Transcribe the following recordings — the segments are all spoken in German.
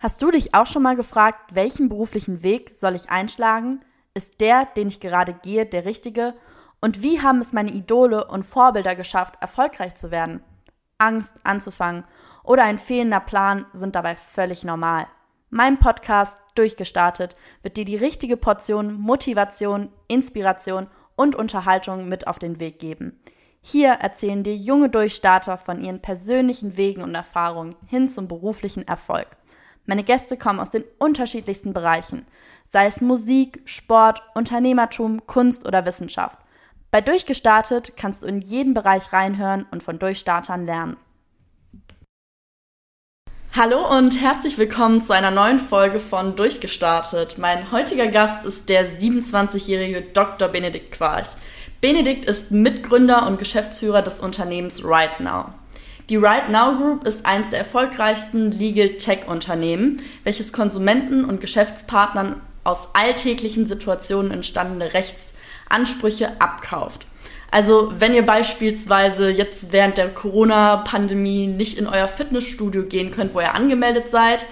Hast du dich auch schon mal gefragt, welchen beruflichen Weg soll ich einschlagen? Ist der, den ich gerade gehe, der richtige? Und wie haben es meine Idole und Vorbilder geschafft, erfolgreich zu werden? Angst anzufangen oder ein fehlender Plan sind dabei völlig normal. Mein Podcast Durchgestartet wird dir die richtige Portion Motivation, Inspiration und Unterhaltung mit auf den Weg geben. Hier erzählen dir junge Durchstarter von ihren persönlichen Wegen und Erfahrungen hin zum beruflichen Erfolg. Meine Gäste kommen aus den unterschiedlichsten Bereichen, sei es Musik, Sport, Unternehmertum, Kunst oder Wissenschaft. Bei Durchgestartet kannst du in jeden Bereich reinhören und von Durchstartern lernen. Hallo und herzlich willkommen zu einer neuen Folge von Durchgestartet. Mein heutiger Gast ist der 27-jährige Dr. Benedikt Quarch. Benedikt ist Mitgründer und Geschäftsführer des Unternehmens Right Now. Die Right Now Group ist eines der erfolgreichsten Legal Tech Unternehmen, welches Konsumenten und Geschäftspartnern aus alltäglichen Situationen entstandene Rechtsansprüche abkauft. Also wenn ihr beispielsweise jetzt während der Corona-Pandemie nicht in euer Fitnessstudio gehen könnt, wo ihr angemeldet seid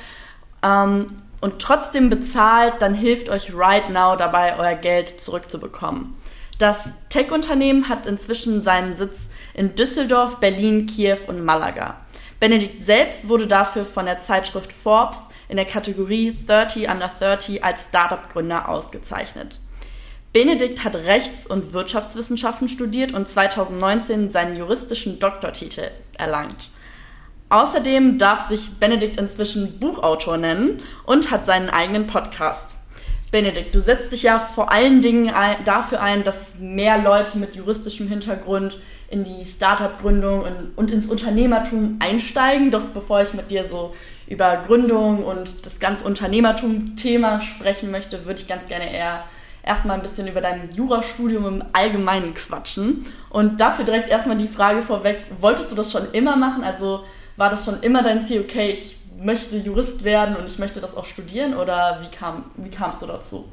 ähm, und trotzdem bezahlt, dann hilft euch Right Now dabei, euer Geld zurückzubekommen. Das Tech-Unternehmen hat inzwischen seinen Sitz in Düsseldorf, Berlin, Kiew und Malaga. Benedikt selbst wurde dafür von der Zeitschrift Forbes in der Kategorie 30 Under 30 als Startup-Gründer ausgezeichnet. Benedikt hat Rechts- und Wirtschaftswissenschaften studiert und 2019 seinen juristischen Doktortitel erlangt. Außerdem darf sich Benedikt inzwischen Buchautor nennen und hat seinen eigenen Podcast. Benedikt, du setzt dich ja vor allen Dingen dafür ein, dass mehr Leute mit juristischem Hintergrund in die Startup-Gründung und, ins Unternehmertum einsteigen. Doch bevor ich mit dir so über Gründung und das ganze Unternehmertum-Thema sprechen möchte, würde ich ganz gerne eher erstmal ein bisschen über dein Jurastudium im Allgemeinen quatschen. Und dafür direkt erstmal die Frage vorweg, wolltest du das schon immer machen? Also war das schon immer dein Ziel, okay, ich möchte Jurist werden und ich möchte das auch studieren oder wie, kam, wie kamst du dazu?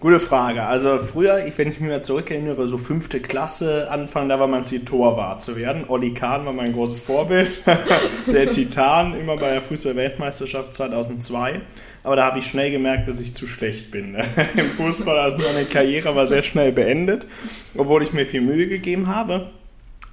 Gute Frage. Also früher, ich, wenn ich mich mal zurückerinnere, so fünfte Klasse, Anfang, da war mein Ziel, Torwart zu werden. Olli Kahn war mein großes Vorbild. der Titan, immer bei der Fußball-Weltmeisterschaft 2002. Aber da habe ich schnell gemerkt, dass ich zu schlecht bin. Im Fußball, also meine Karriere war sehr schnell beendet, obwohl ich mir viel Mühe gegeben habe.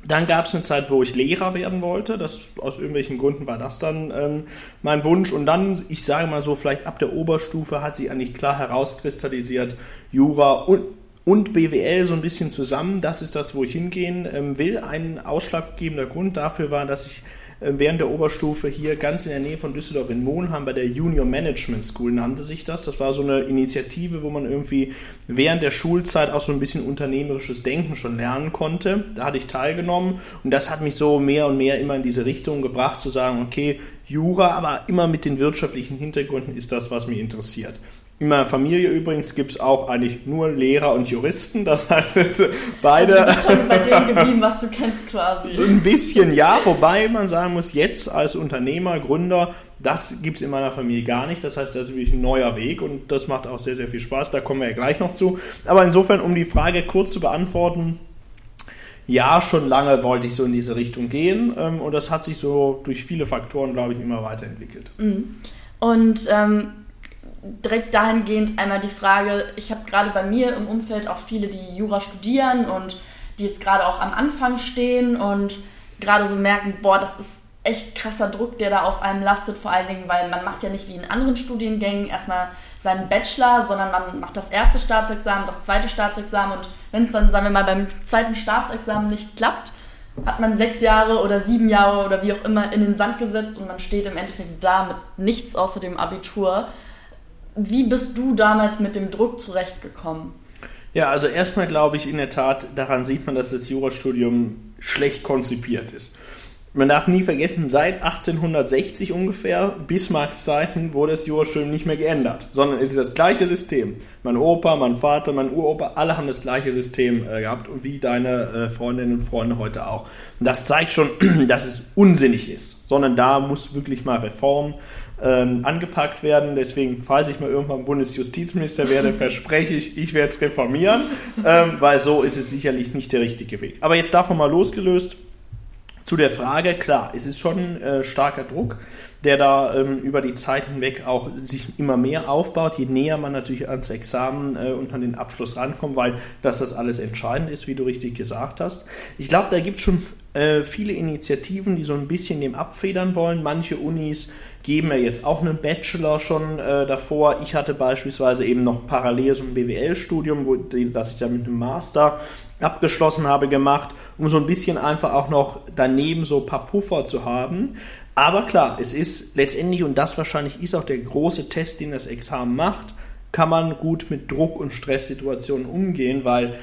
Dann gab es eine Zeit, wo ich Lehrer werden wollte. Das, aus irgendwelchen Gründen war das dann ähm, mein Wunsch. Und dann, ich sage mal so, vielleicht ab der Oberstufe hat sich eigentlich klar herauskristallisiert, Jura und, und BWL so ein bisschen zusammen. Das ist das, wo ich hingehen ähm, will. Ein ausschlaggebender Grund dafür war, dass ich während der Oberstufe hier ganz in der Nähe von Düsseldorf in Monheim bei der Junior Management School nannte sich das. Das war so eine Initiative, wo man irgendwie während der Schulzeit auch so ein bisschen unternehmerisches Denken schon lernen konnte. Da hatte ich teilgenommen und das hat mich so mehr und mehr immer in diese Richtung gebracht, zu sagen, okay, Jura, aber immer mit den wirtschaftlichen Hintergründen ist das, was mich interessiert. In meiner Familie übrigens gibt es auch eigentlich nur Lehrer und Juristen. Das heißt, beide. Also du bist schon bei dem geblieben, was du kennst quasi. So ein bisschen ja, wobei man sagen muss, jetzt als Unternehmer, Gründer, das gibt es in meiner Familie gar nicht. Das heißt, das ist wirklich ein neuer Weg und das macht auch sehr, sehr viel Spaß. Da kommen wir ja gleich noch zu. Aber insofern, um die Frage kurz zu beantworten, ja, schon lange wollte ich so in diese Richtung gehen ähm, und das hat sich so durch viele Faktoren, glaube ich, immer weiterentwickelt. Mhm. Und ähm direkt dahingehend einmal die Frage, ich habe gerade bei mir im Umfeld auch viele, die Jura studieren und die jetzt gerade auch am Anfang stehen und gerade so merken, boah, das ist echt krasser Druck, der da auf einem lastet, vor allen Dingen, weil man macht ja nicht wie in anderen Studiengängen erstmal seinen Bachelor, sondern man macht das erste Staatsexamen, das zweite Staatsexamen und wenn es dann, sagen wir mal, beim zweiten Staatsexamen nicht klappt, hat man sechs Jahre oder sieben Jahre oder wie auch immer in den Sand gesetzt und man steht im Endeffekt da mit nichts außer dem Abitur. Wie bist du damals mit dem Druck zurechtgekommen? Ja, also erstmal glaube ich in der Tat, daran sieht man, dass das Jurastudium schlecht konzipiert ist. Man darf nie vergessen, seit 1860 ungefähr, Bismarcks Zeiten, wurde das Jurastudium nicht mehr geändert, sondern es ist das gleiche System. Mein Opa, mein Vater, mein Uropa, alle haben das gleiche System äh, gehabt und wie deine äh, Freundinnen und Freunde heute auch. Und das zeigt schon, dass es unsinnig ist, sondern da muss wirklich mal Reform ähm, angepackt werden. Deswegen, falls ich mal irgendwann Bundesjustizminister werde, verspreche ich, ich werde es reformieren, ähm, weil so ist es sicherlich nicht der richtige Weg. Aber jetzt davon mal losgelöst. Zu der Frage, klar, es ist schon äh, starker Druck, der da ähm, über die Zeit hinweg auch sich immer mehr aufbaut, je näher man natürlich ans Examen äh, und an den Abschluss rankommt, weil dass das alles entscheidend ist, wie du richtig gesagt hast. Ich glaube, da gibt es schon äh, viele Initiativen, die so ein bisschen dem abfedern wollen. Manche Unis geben ja jetzt auch einen Bachelor schon äh, davor. Ich hatte beispielsweise eben noch parallel so ein BWL-Studium, das ich da mit einem Master abgeschlossen habe, gemacht, um so ein bisschen einfach auch noch daneben so ein paar Puffer zu haben. Aber klar, es ist letztendlich, und das wahrscheinlich ist auch der große Test, den das Examen macht, kann man gut mit Druck- und Stresssituationen umgehen, weil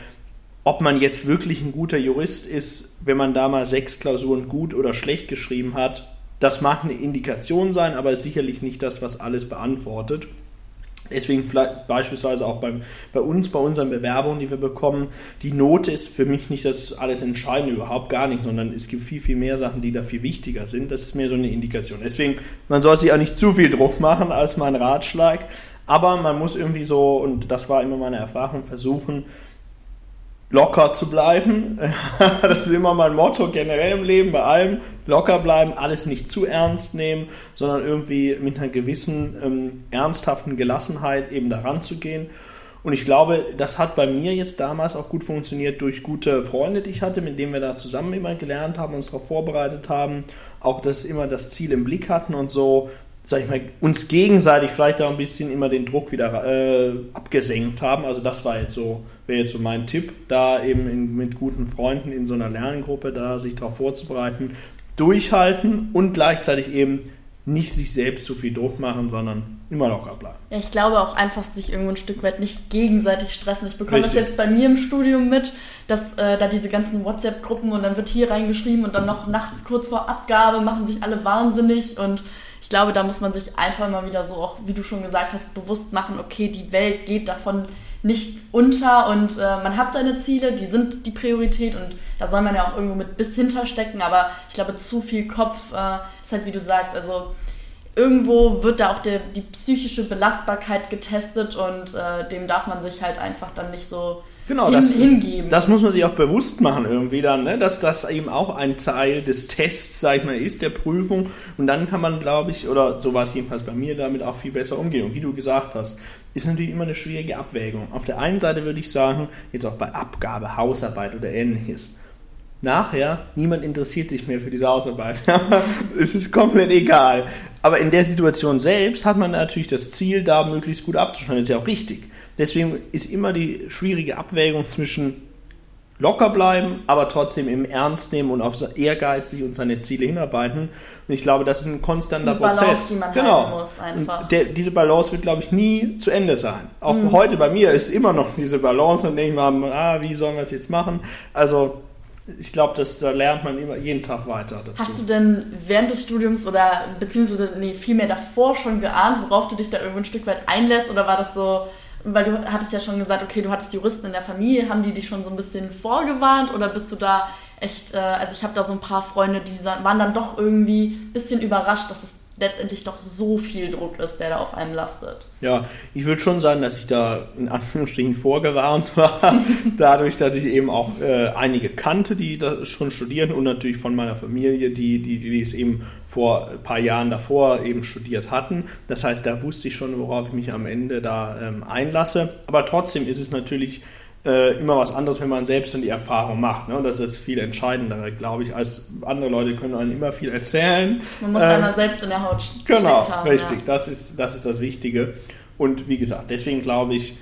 ob man jetzt wirklich ein guter Jurist ist, wenn man da mal sechs Klausuren gut oder schlecht geschrieben hat, das mag eine Indikation sein, aber ist sicherlich nicht das, was alles beantwortet. Deswegen beispielsweise auch beim, bei uns, bei unseren Bewerbungen, die wir bekommen, die Note ist für mich nicht das alles Entscheidende, überhaupt gar nicht, sondern es gibt viel, viel mehr Sachen, die da viel wichtiger sind. Das ist mir so eine Indikation. Deswegen, man soll sich auch nicht zu viel Druck machen als mein Ratschlag, aber man muss irgendwie so, und das war immer meine Erfahrung, versuchen, locker zu bleiben. das ist immer mein Motto generell im Leben, bei allem locker bleiben, alles nicht zu ernst nehmen, sondern irgendwie mit einer gewissen ähm, ernsthaften Gelassenheit eben daran zu gehen. Und ich glaube, das hat bei mir jetzt damals auch gut funktioniert durch gute Freunde, die ich hatte, mit denen wir da zusammen immer gelernt haben, uns darauf vorbereitet haben, auch das immer das Ziel im Blick hatten und so, sag ich mal, uns gegenseitig vielleicht auch ein bisschen immer den Druck wieder äh, abgesenkt haben. Also das war jetzt so wäre jetzt so mein Tipp, da eben in, mit guten Freunden in so einer Lerngruppe da sich darauf vorzubereiten, durchhalten und gleichzeitig eben nicht sich selbst zu viel Druck machen, sondern immer locker bleiben. Ja, ich glaube auch einfach sich irgendwo ein Stück weit nicht gegenseitig stressen. Ich bekomme Richtig. das jetzt bei mir im Studium mit, dass äh, da diese ganzen WhatsApp-Gruppen und dann wird hier reingeschrieben und dann noch nachts kurz vor Abgabe machen sich alle wahnsinnig und ich glaube, da muss man sich einfach mal wieder so auch, wie du schon gesagt hast, bewusst machen, okay, die Welt geht davon nicht unter und äh, man hat seine Ziele, die sind die Priorität und da soll man ja auch irgendwo mit bis hinterstecken, aber ich glaube, zu viel Kopf äh, ist halt, wie du sagst, also irgendwo wird da auch der, die psychische Belastbarkeit getestet und äh, dem darf man sich halt einfach dann nicht so genau, hin, das, hingeben. Das muss man sich auch bewusst machen irgendwie dann, ne? dass das eben auch ein Teil des Tests, sag ich mal, ist, der Prüfung. Und dann kann man, glaube ich, oder so war es jedenfalls bei mir, damit auch viel besser umgehen. Und wie du gesagt hast, ist natürlich immer eine schwierige Abwägung. Auf der einen Seite würde ich sagen, jetzt auch bei Abgabe, Hausarbeit oder ähnliches, nachher, niemand interessiert sich mehr für diese Hausarbeit. es ist komplett egal. Aber in der Situation selbst hat man natürlich das Ziel, da möglichst gut abzuschneiden. Das ist ja auch richtig. Deswegen ist immer die schwierige Abwägung zwischen locker bleiben, aber trotzdem im Ernst nehmen und auf ehrgeizig und seine Ziele hinarbeiten. Und ich glaube, das ist ein konstanter eine Prozess. Balance, die man genau. muss einfach. Der, diese Balance wird, glaube ich, nie zu Ende sein. Auch mhm. heute bei mir ist immer noch diese Balance und denke ich mal, ah, wie sollen wir es jetzt machen? Also ich glaube, da lernt man immer jeden Tag weiter dazu. Hast du denn während des Studiums oder beziehungsweise nee, vielmehr davor schon geahnt, worauf du dich da irgendwo ein Stück weit einlässt? Oder war das so, weil du hattest ja schon gesagt, okay, du hattest Juristen in der Familie, haben die dich schon so ein bisschen vorgewarnt oder bist du da echt, äh, also ich habe da so ein paar Freunde, die waren dann doch irgendwie ein bisschen überrascht, dass es letztendlich doch so viel Druck ist, der da auf einem lastet. Ja, ich würde schon sagen, dass ich da in Anführungsstrichen vorgewarnt war, dadurch, dass ich eben auch äh, einige kannte, die da schon studieren und natürlich von meiner Familie, die, die, die es eben vor ein paar Jahren davor eben studiert hatten. Das heißt, da wusste ich schon, worauf ich mich am Ende da ähm, einlasse. Aber trotzdem ist es natürlich äh, immer was anderes, wenn man selbst dann die Erfahrung macht. Ne? Und das ist viel entscheidender, glaube ich, als andere Leute können einem immer viel erzählen. Man muss ähm, einmal selbst in der Haut genau, haben. Genau, richtig. Ja. Das, ist, das ist das Wichtige. Und wie gesagt, deswegen glaube ich,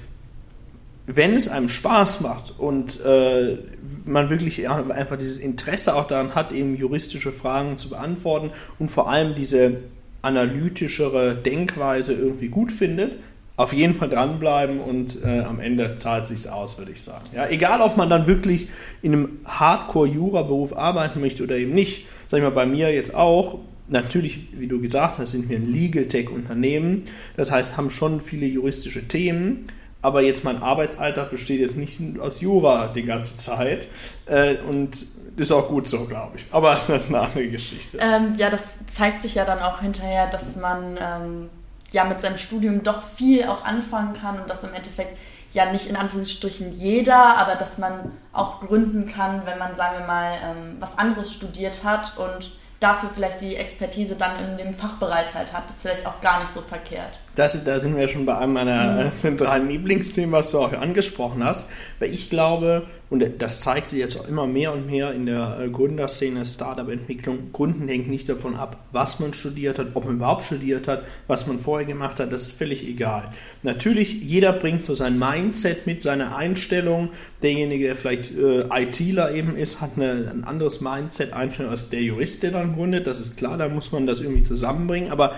wenn es einem Spaß macht und äh, man wirklich einfach dieses Interesse auch daran hat, eben juristische Fragen zu beantworten und vor allem diese analytischere Denkweise irgendwie gut findet, auf jeden Fall dranbleiben und äh, am Ende zahlt es sich aus, würde ich sagen. Ja, egal, ob man dann wirklich in einem Hardcore-Jura-Beruf arbeiten möchte oder eben nicht. Sag ich mal, bei mir jetzt auch. Natürlich, wie du gesagt hast, sind wir ein Legal Tech-Unternehmen. Das heißt, haben schon viele juristische Themen. Aber jetzt mein Arbeitsalltag besteht jetzt nicht aus Jura die ganze Zeit. Äh, und ist auch gut so, glaube ich. Aber das ist eine andere Geschichte. Ähm, ja, das zeigt sich ja dann auch hinterher, dass man ähm, ja mit seinem Studium doch viel auch anfangen kann und dass im Endeffekt ja nicht in Anführungsstrichen jeder, aber dass man auch gründen kann, wenn man, sagen wir mal, ähm, was anderes studiert hat und dafür vielleicht die Expertise dann in dem Fachbereich halt hat. Ist vielleicht auch gar nicht so verkehrt. Das, da sind wir schon bei einem meiner mhm. zentralen Lieblingsthemen, was du auch angesprochen hast. Weil ich glaube, und das zeigt sich jetzt auch immer mehr und mehr in der äh, Gründerszene, Startup-Entwicklung, Gründen hängt nicht davon ab, was man studiert hat, ob man überhaupt studiert hat, was man vorher gemacht hat, das ist völlig egal. Natürlich, jeder bringt so sein Mindset mit, seine Einstellung. Derjenige, der vielleicht äh, ITler eben ist, hat eine, ein anderes Mindset, Einstellung als der Jurist, der dann gründet. Das ist klar, da muss man das irgendwie zusammenbringen. Aber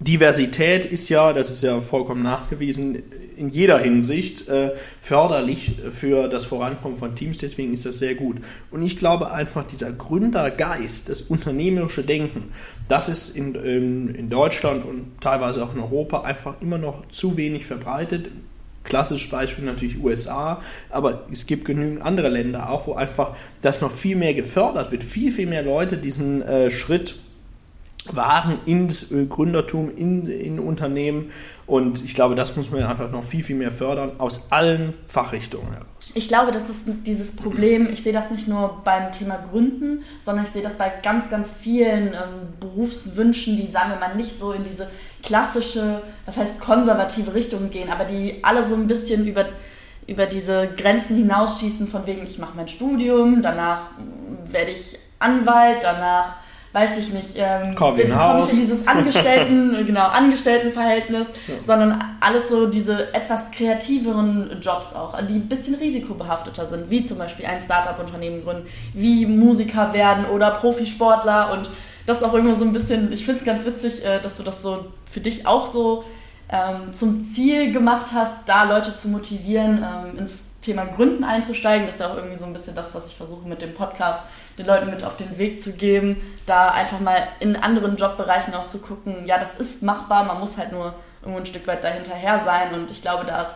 Diversität ist ja, das ist ja vollkommen nachgewiesen, in jeder Hinsicht äh, förderlich für das Vorankommen von Teams, deswegen ist das sehr gut. Und ich glaube einfach, dieser Gründergeist, das unternehmerische Denken, das ist in, in, in Deutschland und teilweise auch in Europa einfach immer noch zu wenig verbreitet. Klassisches Beispiel natürlich USA, aber es gibt genügend andere Länder auch, wo einfach das noch viel mehr gefördert wird, viel, viel mehr Leute diesen äh, Schritt wagen ins Gründertum, in, in Unternehmen. Und ich glaube, das muss man einfach noch viel, viel mehr fördern, aus allen Fachrichtungen heraus. Ich glaube, das ist dieses Problem, ich sehe das nicht nur beim Thema Gründen, sondern ich sehe das bei ganz, ganz vielen ähm, Berufswünschen, die, sagen wir mal, nicht so in diese klassische, was heißt konservative Richtung gehen, aber die alle so ein bisschen über, über diese Grenzen hinausschießen, von wegen, ich mache mein Studium, danach mm, werde ich Anwalt, danach weiß ich nicht, ähm, komme ich in dieses Angestellten, genau, Angestelltenverhältnis, ja. sondern alles so diese etwas kreativeren Jobs auch, die ein bisschen risikobehafteter sind, wie zum Beispiel ein Startup-Unternehmen gründen, wie Musiker werden oder Profisportler und das ist auch irgendwie so ein bisschen, ich finde es ganz witzig, äh, dass du das so für dich auch so ähm, zum Ziel gemacht hast, da Leute zu motivieren, ähm, ins Thema Gründen einzusteigen. Das ist ja auch irgendwie so ein bisschen das, was ich versuche mit dem Podcast den Leuten mit auf den Weg zu geben, da einfach mal in anderen Jobbereichen auch zu gucken, ja, das ist machbar, man muss halt nur irgendwo ein Stück weit dahinterher sein und ich glaube, da ist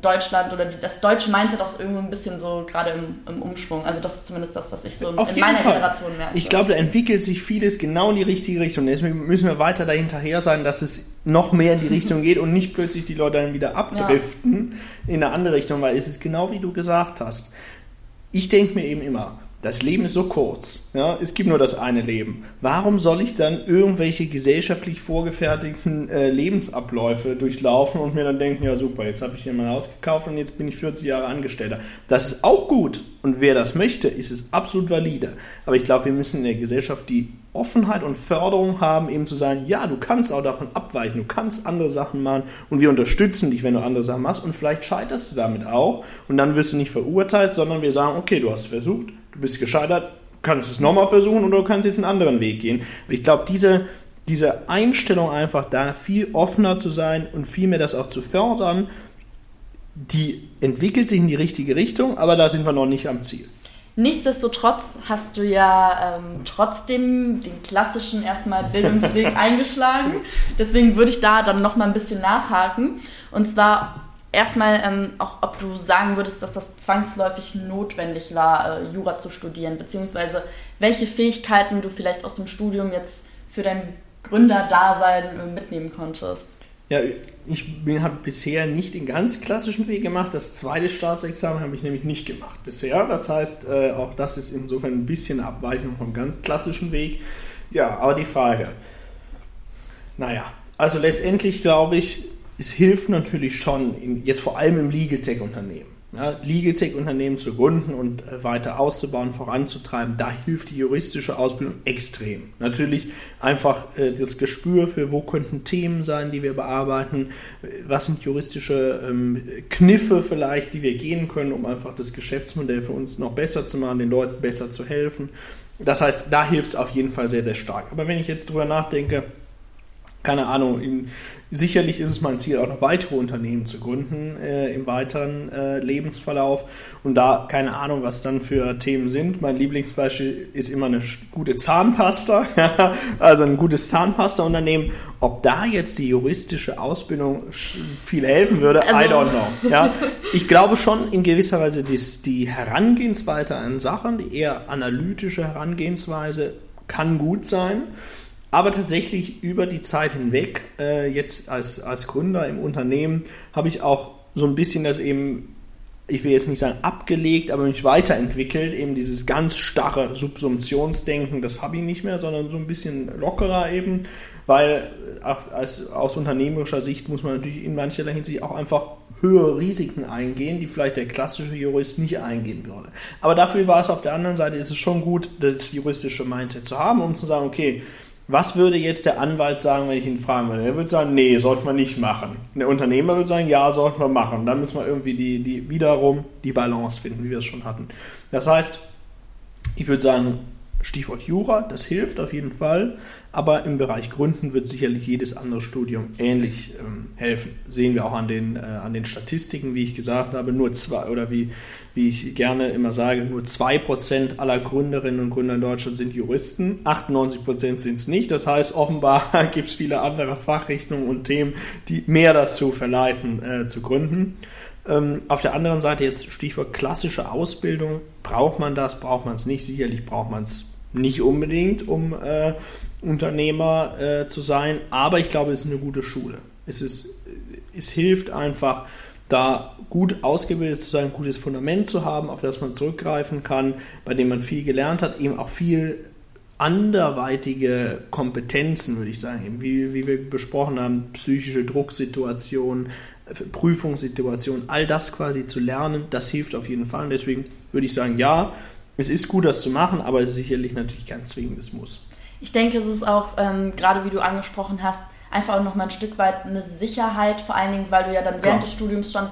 Deutschland oder das deutsche Mindset auch irgendwo ein bisschen so gerade im, im, Umschwung. Also das ist zumindest das, was ich so Auf in meiner Fall. Generation merke. Ich glaube, da entwickelt sich vieles genau in die richtige Richtung. Deswegen müssen wir weiter dahinterher sein, dass es noch mehr in die Richtung geht und nicht plötzlich die Leute dann wieder abdriften ja. in eine andere Richtung, weil es ist genau wie du gesagt hast. Ich denke mir eben immer, das Leben ist so kurz. Ja? Es gibt nur das eine Leben. Warum soll ich dann irgendwelche gesellschaftlich vorgefertigten äh, Lebensabläufe durchlaufen und mir dann denken, ja super, jetzt habe ich hier mein Haus gekauft und jetzt bin ich 40 Jahre Angestellter. Das ist auch gut. Und wer das möchte, ist es absolut valide. Aber ich glaube, wir müssen in der Gesellschaft die Offenheit und Förderung haben, eben zu sagen, ja, du kannst auch davon abweichen, du kannst andere Sachen machen und wir unterstützen dich, wenn du andere Sachen machst und vielleicht scheiterst du damit auch und dann wirst du nicht verurteilt, sondern wir sagen, okay, du hast versucht, du bist gescheitert, kannst es nochmal versuchen oder du kannst jetzt einen anderen Weg gehen. Ich glaube, diese, diese Einstellung einfach da viel offener zu sein und viel mehr das auch zu fördern, die entwickelt sich in die richtige Richtung, aber da sind wir noch nicht am Ziel. Nichtsdestotrotz hast du ja ähm, trotzdem den klassischen erstmal Bildungsweg eingeschlagen. Deswegen würde ich da dann nochmal ein bisschen nachhaken. Und zwar erstmal ähm, auch, ob du sagen würdest, dass das zwangsläufig notwendig war, äh, Jura zu studieren, beziehungsweise welche Fähigkeiten du vielleicht aus dem Studium jetzt für dein Gründerdasein äh, mitnehmen konntest. Ja, ich habe bisher nicht den ganz klassischen Weg gemacht. Das zweite Staatsexamen habe ich nämlich nicht gemacht bisher. Das heißt, äh, auch das ist insofern ein bisschen Abweichung vom ganz klassischen Weg. Ja, aber die Frage. Naja, also letztendlich glaube ich, es hilft natürlich schon, in, jetzt vor allem im Legal Tech-Unternehmen. Ja, Legal Tech-Unternehmen zu gründen und äh, weiter auszubauen, voranzutreiben, da hilft die juristische Ausbildung extrem. Natürlich einfach äh, das Gespür für, wo könnten Themen sein, die wir bearbeiten, was sind juristische ähm, Kniffe vielleicht, die wir gehen können, um einfach das Geschäftsmodell für uns noch besser zu machen, den Leuten besser zu helfen. Das heißt, da hilft es auf jeden Fall sehr, sehr stark. Aber wenn ich jetzt drüber nachdenke, keine Ahnung, in, sicherlich ist es mein Ziel, auch noch weitere Unternehmen zu gründen äh, im weiteren äh, Lebensverlauf. Und da keine Ahnung, was dann für Themen sind. Mein Lieblingsbeispiel ist immer eine gute Zahnpasta, also ein gutes Zahnpasta-Unternehmen. Ob da jetzt die juristische Ausbildung viel helfen würde, also. I don't know. Ja, ich glaube schon in gewisser Weise, dass die Herangehensweise an Sachen, die eher analytische Herangehensweise, kann gut sein. Aber tatsächlich über die Zeit hinweg, äh, jetzt als, als Gründer im Unternehmen, habe ich auch so ein bisschen das eben, ich will jetzt nicht sagen abgelegt, aber mich weiterentwickelt, eben dieses ganz starre Subsumptionsdenken, das habe ich nicht mehr, sondern so ein bisschen lockerer eben, weil als, aus unternehmerischer Sicht muss man natürlich in mancherlei Hinsicht auch einfach höhere Risiken eingehen, die vielleicht der klassische Jurist nicht eingehen würde. Aber dafür war es auf der anderen Seite, ist es schon gut, das juristische Mindset zu haben, um zu sagen, okay, was würde jetzt der Anwalt sagen, wenn ich ihn fragen würde? Er würde sagen, nee, sollte man nicht machen. Der Unternehmer würde sagen, ja, sollte man machen. Dann müssen wir irgendwie die, die wiederum die Balance finden, wie wir es schon hatten. Das heißt, ich würde sagen, Stichwort Jura, das hilft auf jeden Fall. Aber im Bereich Gründen wird sicherlich jedes andere Studium ähnlich ähm, helfen. Sehen wir auch an den, äh, an den Statistiken, wie ich gesagt habe, nur zwei oder wie, wie ich gerne immer sage, nur zwei Prozent aller Gründerinnen und Gründer in Deutschland sind Juristen, 98 Prozent sind es nicht. Das heißt, offenbar gibt es viele andere Fachrichtungen und Themen, die mehr dazu verleiten, äh, zu gründen. Ähm, auf der anderen Seite jetzt Stichwort klassische Ausbildung. Braucht man das? Braucht man es nicht? Sicherlich braucht man es nicht unbedingt, um äh, Unternehmer äh, zu sein, aber ich glaube, es ist eine gute Schule. Es, ist, es hilft einfach, da gut ausgebildet zu sein, ein gutes Fundament zu haben, auf das man zurückgreifen kann, bei dem man viel gelernt hat, eben auch viel anderweitige Kompetenzen, würde ich sagen, wie, wie wir besprochen haben, psychische Drucksituationen, Prüfungssituationen, all das quasi zu lernen, das hilft auf jeden Fall. Und deswegen würde ich sagen, ja, es ist gut, das zu machen, aber es ist sicherlich natürlich kein zwingendes Muss. Ich denke, es ist auch, ähm, gerade wie du angesprochen hast, einfach auch nochmal ein Stück weit eine Sicherheit, vor allen Dingen, weil du ja dann während ja. des Studiums schon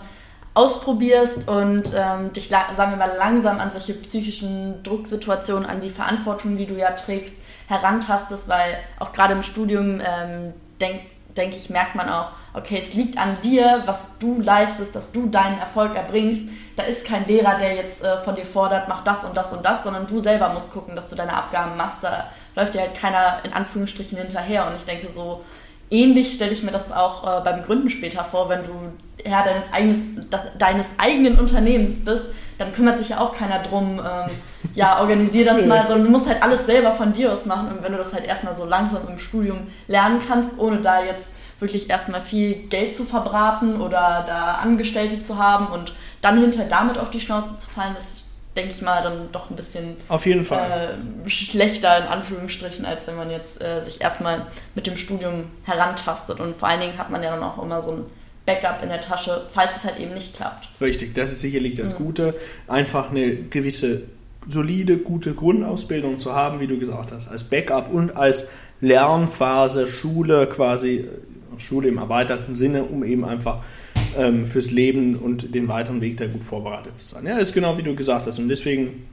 ausprobierst und ähm, dich, sagen wir mal, langsam an solche psychischen Drucksituationen, an die Verantwortung, die du ja trägst, herantastest, weil auch gerade im Studium, ähm, denke denk ich, merkt man auch, okay, es liegt an dir, was du leistest, dass du deinen Erfolg erbringst. Da ist kein Lehrer, der jetzt äh, von dir fordert, mach das und das und das, sondern du selber musst gucken, dass du deine Abgaben machst. Da läuft dir halt keiner in Anführungsstrichen hinterher. Und ich denke, so ähnlich stelle ich mir das auch äh, beim Gründen später vor, wenn du Herr deines, eigenes, deines eigenen Unternehmens bist, dann kümmert sich ja auch keiner drum, ähm, ja, organisier das mal, sondern du musst halt alles selber von dir aus machen. Und wenn du das halt erstmal so langsam im Studium lernen kannst, ohne da jetzt wirklich erstmal viel Geld zu verbraten oder da Angestellte zu haben und dann hinterher damit auf die Schnauze zu fallen, ist, denke ich mal, dann doch ein bisschen auf jeden Fall. Äh, schlechter in Anführungsstrichen, als wenn man jetzt äh, sich erstmal mit dem Studium herantastet. Und vor allen Dingen hat man ja dann auch immer so ein Backup in der Tasche, falls es halt eben nicht klappt. Richtig, das ist sicherlich das mhm. Gute. Einfach eine gewisse solide, gute Grundausbildung zu haben, wie du gesagt hast, als Backup und als Lernphase, Schule quasi Schule im erweiterten Sinne, um eben einfach ähm, fürs Leben und den weiteren Weg da gut vorbereitet zu sein. Ja, ist genau wie du gesagt hast und deswegen,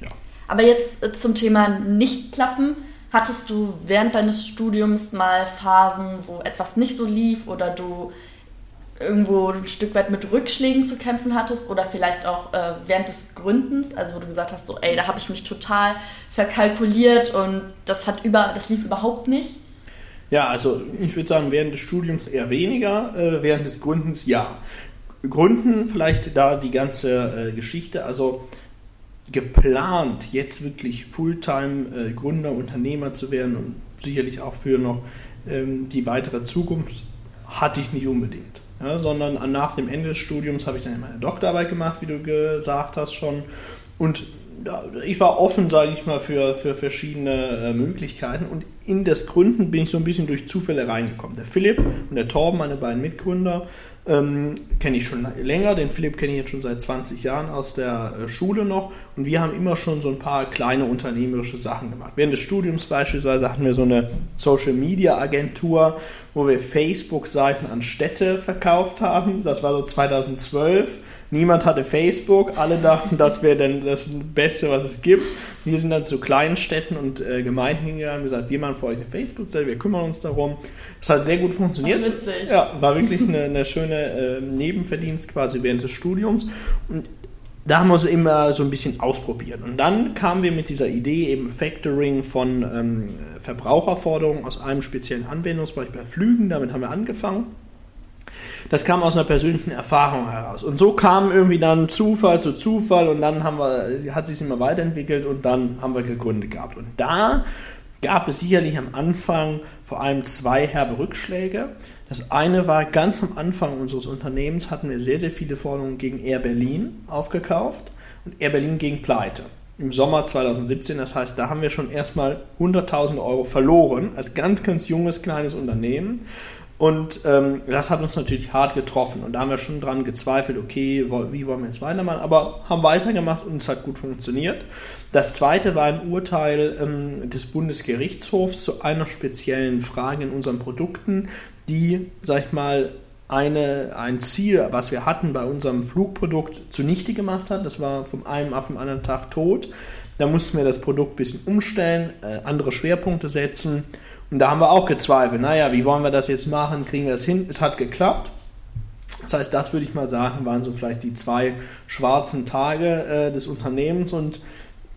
ja. Aber jetzt äh, zum Thema Nicht-Klappen. Hattest du während deines Studiums mal Phasen, wo etwas nicht so lief oder du irgendwo ein Stück weit mit Rückschlägen zu kämpfen hattest oder vielleicht auch äh, während des Gründens, also wo du gesagt hast, so ey, da habe ich mich total verkalkuliert und das hat über, das lief überhaupt nicht? Ja, also ich würde sagen, während des Studiums eher weniger, äh, während des Gründens ja. Gründen vielleicht da die ganze äh, Geschichte, also geplant, jetzt wirklich Fulltime äh, Gründer, Unternehmer zu werden und sicherlich auch für noch ähm, die weitere Zukunft, hatte ich nicht unbedingt. Ja, sondern nach dem Ende des Studiums habe ich dann meine Doktorarbeit gemacht, wie du gesagt hast schon. Und ich war offen, sage ich mal, für, für verschiedene äh, Möglichkeiten und in das Gründen bin ich so ein bisschen durch Zufälle reingekommen. Der Philipp und der Torben, meine beiden Mitgründer, ähm, kenne ich schon länger. Den Philipp kenne ich jetzt schon seit 20 Jahren aus der äh, Schule noch und wir haben immer schon so ein paar kleine unternehmerische Sachen gemacht. Während des Studiums beispielsweise hatten wir so eine Social Media Agentur, wo wir Facebook-Seiten an Städte verkauft haben. Das war so 2012 Niemand hatte Facebook, alle dachten, das wäre denn das Beste, was es gibt. Wir sind dann zu kleinen Städten und äh, Gemeinden hingegangen und gesagt, wir machen für euch eine Facebook-Seite, wir kümmern uns darum. Das hat sehr gut funktioniert. War ja, war wirklich eine, eine schöne äh, Nebenverdienst quasi während des Studiums. Und da haben wir so immer so ein bisschen ausprobiert. Und dann kamen wir mit dieser Idee eben Factoring von ähm, Verbraucherforderungen aus einem speziellen Anwendungsbereich bei Flügen. Damit haben wir angefangen das kam aus einer persönlichen Erfahrung heraus. Und so kam irgendwie dann Zufall zu Zufall und dann haben wir, hat sich immer weiterentwickelt und dann haben wir gegründet gehabt. Und da gab es sicherlich am Anfang vor allem zwei herbe Rückschläge. Das eine war ganz am Anfang unseres Unternehmens hatten wir sehr, sehr viele Forderungen gegen Air Berlin aufgekauft und Air Berlin gegen Pleite. Im Sommer 2017, das heißt, da haben wir schon erstmal 100.000 Euro verloren als ganz, ganz junges, kleines Unternehmen. Und ähm, das hat uns natürlich hart getroffen. Und da haben wir schon dran gezweifelt, okay, wie wollen wir jetzt weitermachen? Aber haben weitergemacht und es hat gut funktioniert. Das zweite war ein Urteil ähm, des Bundesgerichtshofs zu einer speziellen Frage in unseren Produkten, die, sag ich mal, eine, ein Ziel, was wir hatten bei unserem Flugprodukt, zunichte gemacht hat. Das war vom einen auf den anderen Tag tot. Da mussten wir das Produkt ein bisschen umstellen, äh, andere Schwerpunkte setzen. Und da haben wir auch gezweifelt. Naja, wie wollen wir das jetzt machen? Kriegen wir das hin? Es hat geklappt. Das heißt, das würde ich mal sagen, waren so vielleicht die zwei schwarzen Tage äh, des Unternehmens. Und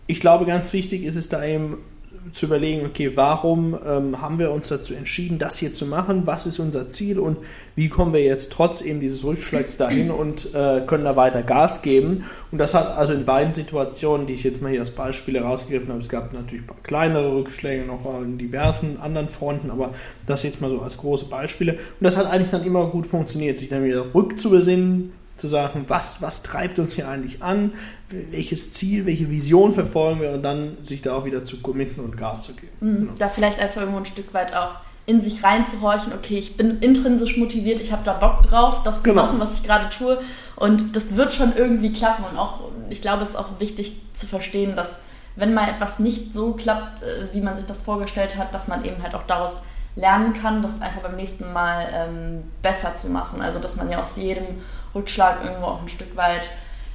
ich glaube, ganz wichtig ist es da eben zu überlegen, okay, warum ähm, haben wir uns dazu entschieden, das hier zu machen? Was ist unser Ziel und wie kommen wir jetzt trotz eben dieses Rückschlags dahin und äh, können da weiter Gas geben? Und das hat also in beiden Situationen, die ich jetzt mal hier als Beispiele herausgegriffen habe, es gab natürlich ein paar kleinere Rückschläge noch in diversen anderen Fronten, aber das jetzt mal so als große Beispiele. Und das hat eigentlich dann immer gut funktioniert, sich dann wieder rückzubesinnen, zu sagen, was, was treibt uns hier eigentlich an, welches Ziel, welche Vision verfolgen wir und dann sich da auch wieder zu committen und Gas zu geben. Mhm. Genau. Da vielleicht einfach irgendwo ein Stück weit auch in sich reinzuhorchen, okay, ich bin intrinsisch motiviert, ich habe da Bock drauf, das genau. zu machen, was ich gerade tue und das wird schon irgendwie klappen und auch, ich glaube, es ist auch wichtig zu verstehen, dass wenn mal etwas nicht so klappt, äh, wie man sich das vorgestellt hat, dass man eben halt auch daraus lernen kann, das einfach beim nächsten Mal ähm, besser zu machen. Also dass man ja aus jedem Rückschlag irgendwo auch ein Stück weit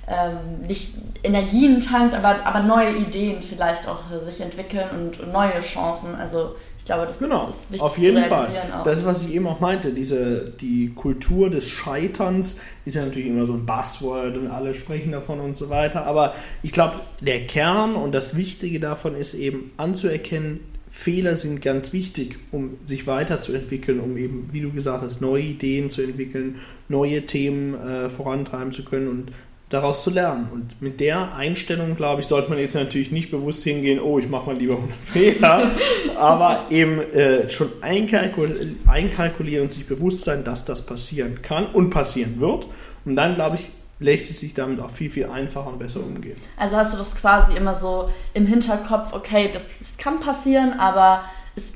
ähm, nicht Energien tankt, aber, aber neue Ideen vielleicht auch sich entwickeln und, neue Chancen. Also ich glaube, das genau, ist wichtig auf jeden Fall. Auch. Das ist, was ich eben auch meinte, diese, die Kultur des Scheiterns ist ja natürlich immer so ein Buzzword und alle sprechen davon und so weiter. Aber ich glaube, der Kern und das Wichtige davon ist eben anzuerkennen, Fehler sind ganz wichtig, um sich weiterzuentwickeln, um eben, wie du gesagt hast, neue Ideen zu entwickeln, neue Themen äh, vorantreiben zu können und daraus zu lernen. Und mit der Einstellung, glaube ich, sollte man jetzt natürlich nicht bewusst hingehen, oh, ich mache mal lieber 100 Fehler, aber eben äh, schon einkalkul einkalkulieren und sich bewusst sein, dass das passieren kann und passieren wird. Und dann, glaube ich, lässt es sich damit auch viel, viel einfacher und besser umgehen. Also hast du das quasi immer so im Hinterkopf, okay, das, das kann passieren, aber es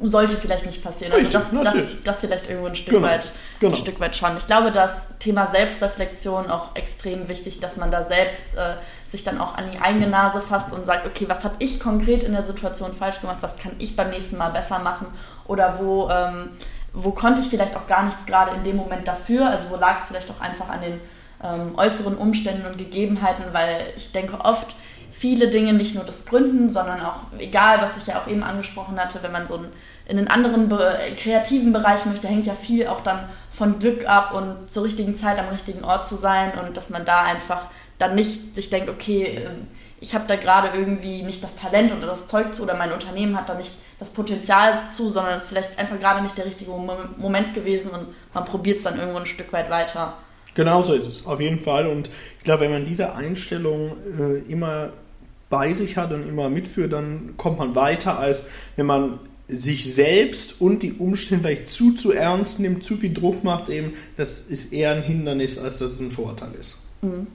sollte vielleicht nicht passieren. Also Richtig, also das, das, das, vielleicht irgendwo ein Stück, genau, weit, genau. ein Stück weit schon. Ich glaube, das Thema Selbstreflexion auch extrem wichtig, dass man da selbst äh, sich dann auch an die eigene Nase fasst und sagt, okay, was habe ich konkret in der Situation falsch gemacht, was kann ich beim nächsten Mal besser machen oder wo, ähm, wo konnte ich vielleicht auch gar nichts gerade in dem Moment dafür, also wo lag es vielleicht auch einfach an den ähm, äußeren Umständen und Gegebenheiten, weil ich denke oft, viele Dinge nicht nur das Gründen, sondern auch, egal, was ich ja auch eben angesprochen hatte, wenn man so in einen anderen be kreativen Bereich möchte, hängt ja viel auch dann von Glück ab und zur richtigen Zeit am richtigen Ort zu sein und dass man da einfach dann nicht sich denkt, okay, ähm, ich habe da gerade irgendwie nicht das Talent oder das Zeug zu oder mein Unternehmen hat da nicht das Potenzial zu, sondern es ist vielleicht einfach gerade nicht der richtige Moment gewesen und man probiert es dann irgendwo ein Stück weit weiter. Genau so ist es, auf jeden Fall. Und ich glaube, wenn man diese Einstellung äh, immer bei sich hat und immer mitführt, dann kommt man weiter, als wenn man sich selbst und die Umstände vielleicht zu zu ernst nimmt, zu viel Druck macht, eben, das ist eher ein Hindernis, als dass es ein Vorteil ist. Mhm.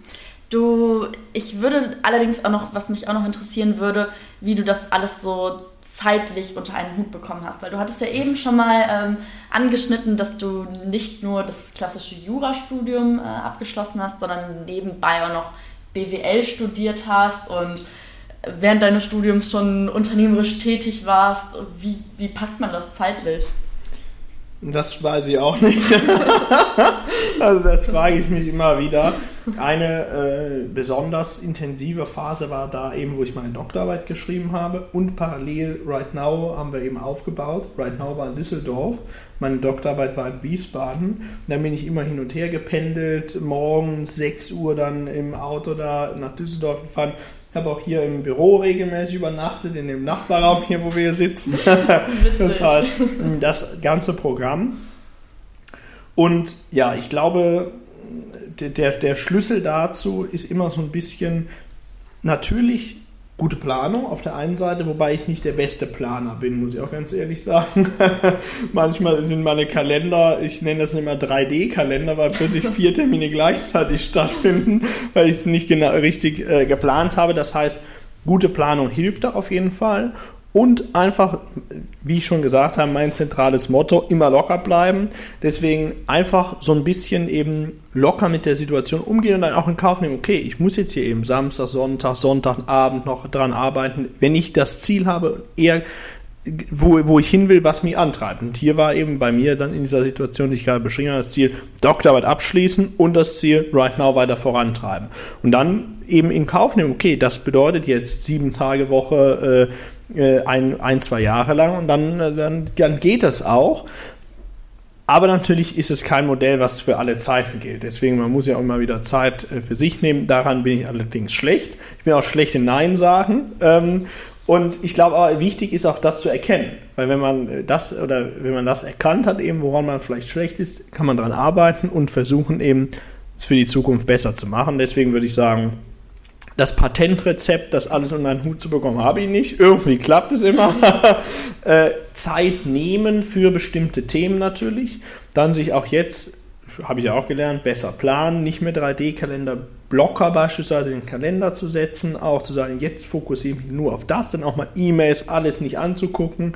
Du, ich würde allerdings auch noch, was mich auch noch interessieren würde, wie du das alles so zeitlich unter einen Hut bekommen hast. Weil du hattest ja eben schon mal ähm, angeschnitten, dass du nicht nur das klassische Jurastudium äh, abgeschlossen hast, sondern nebenbei auch noch BWL studiert hast und während deines Studiums schon unternehmerisch tätig warst. Wie, wie packt man das zeitlich? Das weiß ich auch nicht. also das frage ich mich immer wieder. Eine äh, besonders intensive Phase war da eben, wo ich meine Doktorarbeit geschrieben habe und parallel Right Now haben wir eben aufgebaut. Right Now war in Düsseldorf, meine Doktorarbeit war in Wiesbaden. Und dann bin ich immer hin und her gependelt, morgens 6 Uhr dann im Auto da nach Düsseldorf gefahren. Ich habe auch hier im Büro regelmäßig übernachtet, in dem Nachbarraum hier, wo wir sitzen. das heißt, das ganze Programm. Und ja, ich glaube, der, der Schlüssel dazu ist immer so ein bisschen, natürlich gute Planung auf der einen Seite, wobei ich nicht der beste Planer bin, muss ich auch ganz ehrlich sagen. Manchmal sind meine Kalender, ich nenne das immer 3D-Kalender, weil plötzlich vier Termine gleichzeitig stattfinden, weil ich es nicht genau richtig äh, geplant habe. Das heißt, gute Planung hilft da auf jeden Fall. Und einfach, wie ich schon gesagt habe, mein zentrales Motto, immer locker bleiben. Deswegen einfach so ein bisschen eben locker mit der Situation umgehen und dann auch in Kauf nehmen, okay, ich muss jetzt hier eben Samstag, Sonntag, Sonntagabend noch dran arbeiten. Wenn ich das Ziel habe, eher wo, wo ich hin will, was mich antreibt. Und hier war eben bei mir dann in dieser Situation, die ich gerade beschrieben habe, das Ziel Doktorarbeit abschließen und das Ziel Right Now weiter vorantreiben. Und dann eben in Kauf nehmen, okay, das bedeutet jetzt sieben Tage Woche, äh, ein, ein, zwei Jahre lang und dann, äh, dann, dann geht das auch. Aber natürlich ist es kein Modell, was für alle Zeiten gilt. Deswegen, man muss ja auch immer wieder Zeit äh, für sich nehmen. Daran bin ich allerdings schlecht. Ich bin auch schlecht in Nein sagen. Ähm, und ich glaube aber, wichtig ist auch das zu erkennen. Weil wenn man das oder wenn man das erkannt hat, eben woran man vielleicht schlecht ist, kann man daran arbeiten und versuchen eben es für die Zukunft besser zu machen. Deswegen würde ich sagen, das Patentrezept, das alles unter einen Hut zu bekommen, habe ich nicht. Irgendwie klappt es immer. äh, Zeit nehmen für bestimmte Themen natürlich. Dann sich auch jetzt, habe ich ja auch gelernt, besser planen, nicht mehr 3D-Kalender, Blocker beispielsweise in den Kalender zu setzen, auch zu sagen, jetzt fokussiere ich mich nur auf das, dann auch mal E-Mails, alles nicht anzugucken.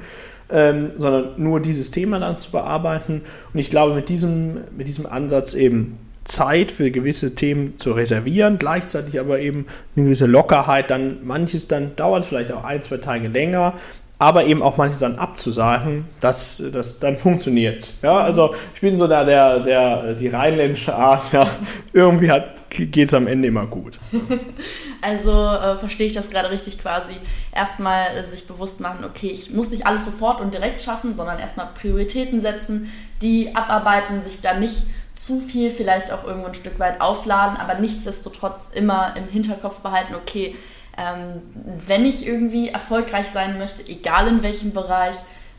Ähm, sondern nur dieses Thema dann zu bearbeiten. Und ich glaube, mit diesem, mit diesem Ansatz eben Zeit für gewisse Themen zu reservieren, gleichzeitig aber eben eine gewisse Lockerheit, dann manches dann dauert vielleicht auch ein, zwei Tage länger, aber eben auch manches dann abzusagen, dass das dann funktioniert. Ja, also ich bin so da der, der, die rheinländische Art, ja, irgendwie geht es am Ende immer gut. also äh, verstehe ich das gerade richtig quasi. Erstmal äh, sich bewusst machen, okay, ich muss nicht alles sofort und direkt schaffen, sondern erstmal Prioritäten setzen, die abarbeiten, sich dann nicht zu viel vielleicht auch irgendwo ein Stück weit aufladen, aber nichtsdestotrotz immer im Hinterkopf behalten, okay, ähm, wenn ich irgendwie erfolgreich sein möchte, egal in welchem Bereich,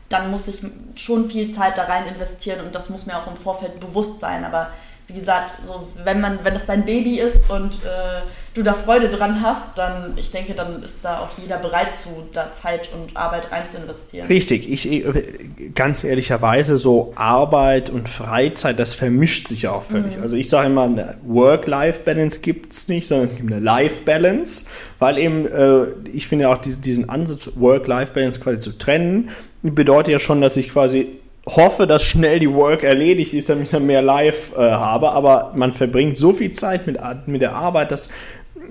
dann muss ich schon viel Zeit da rein investieren und das muss mir auch im Vorfeld bewusst sein. Aber wie gesagt, so wenn man, wenn das dein Baby ist und äh, du da Freude dran hast, dann, ich denke, dann ist da auch jeder bereit zu, da Zeit und Arbeit rein zu investieren. Richtig, ich ganz ehrlicherweise so Arbeit und Freizeit, das vermischt sich auch völlig. Mhm. Also ich sage immer, eine Work-Life-Balance gibt es nicht, sondern es gibt eine Life-Balance, weil eben, äh, ich finde auch diesen, diesen Ansatz, Work-Life-Balance quasi zu trennen, bedeutet ja schon, dass ich quasi hoffe, dass schnell die Work erledigt ist, damit ich dann mehr Live äh, habe, aber man verbringt so viel Zeit mit, mit der Arbeit, dass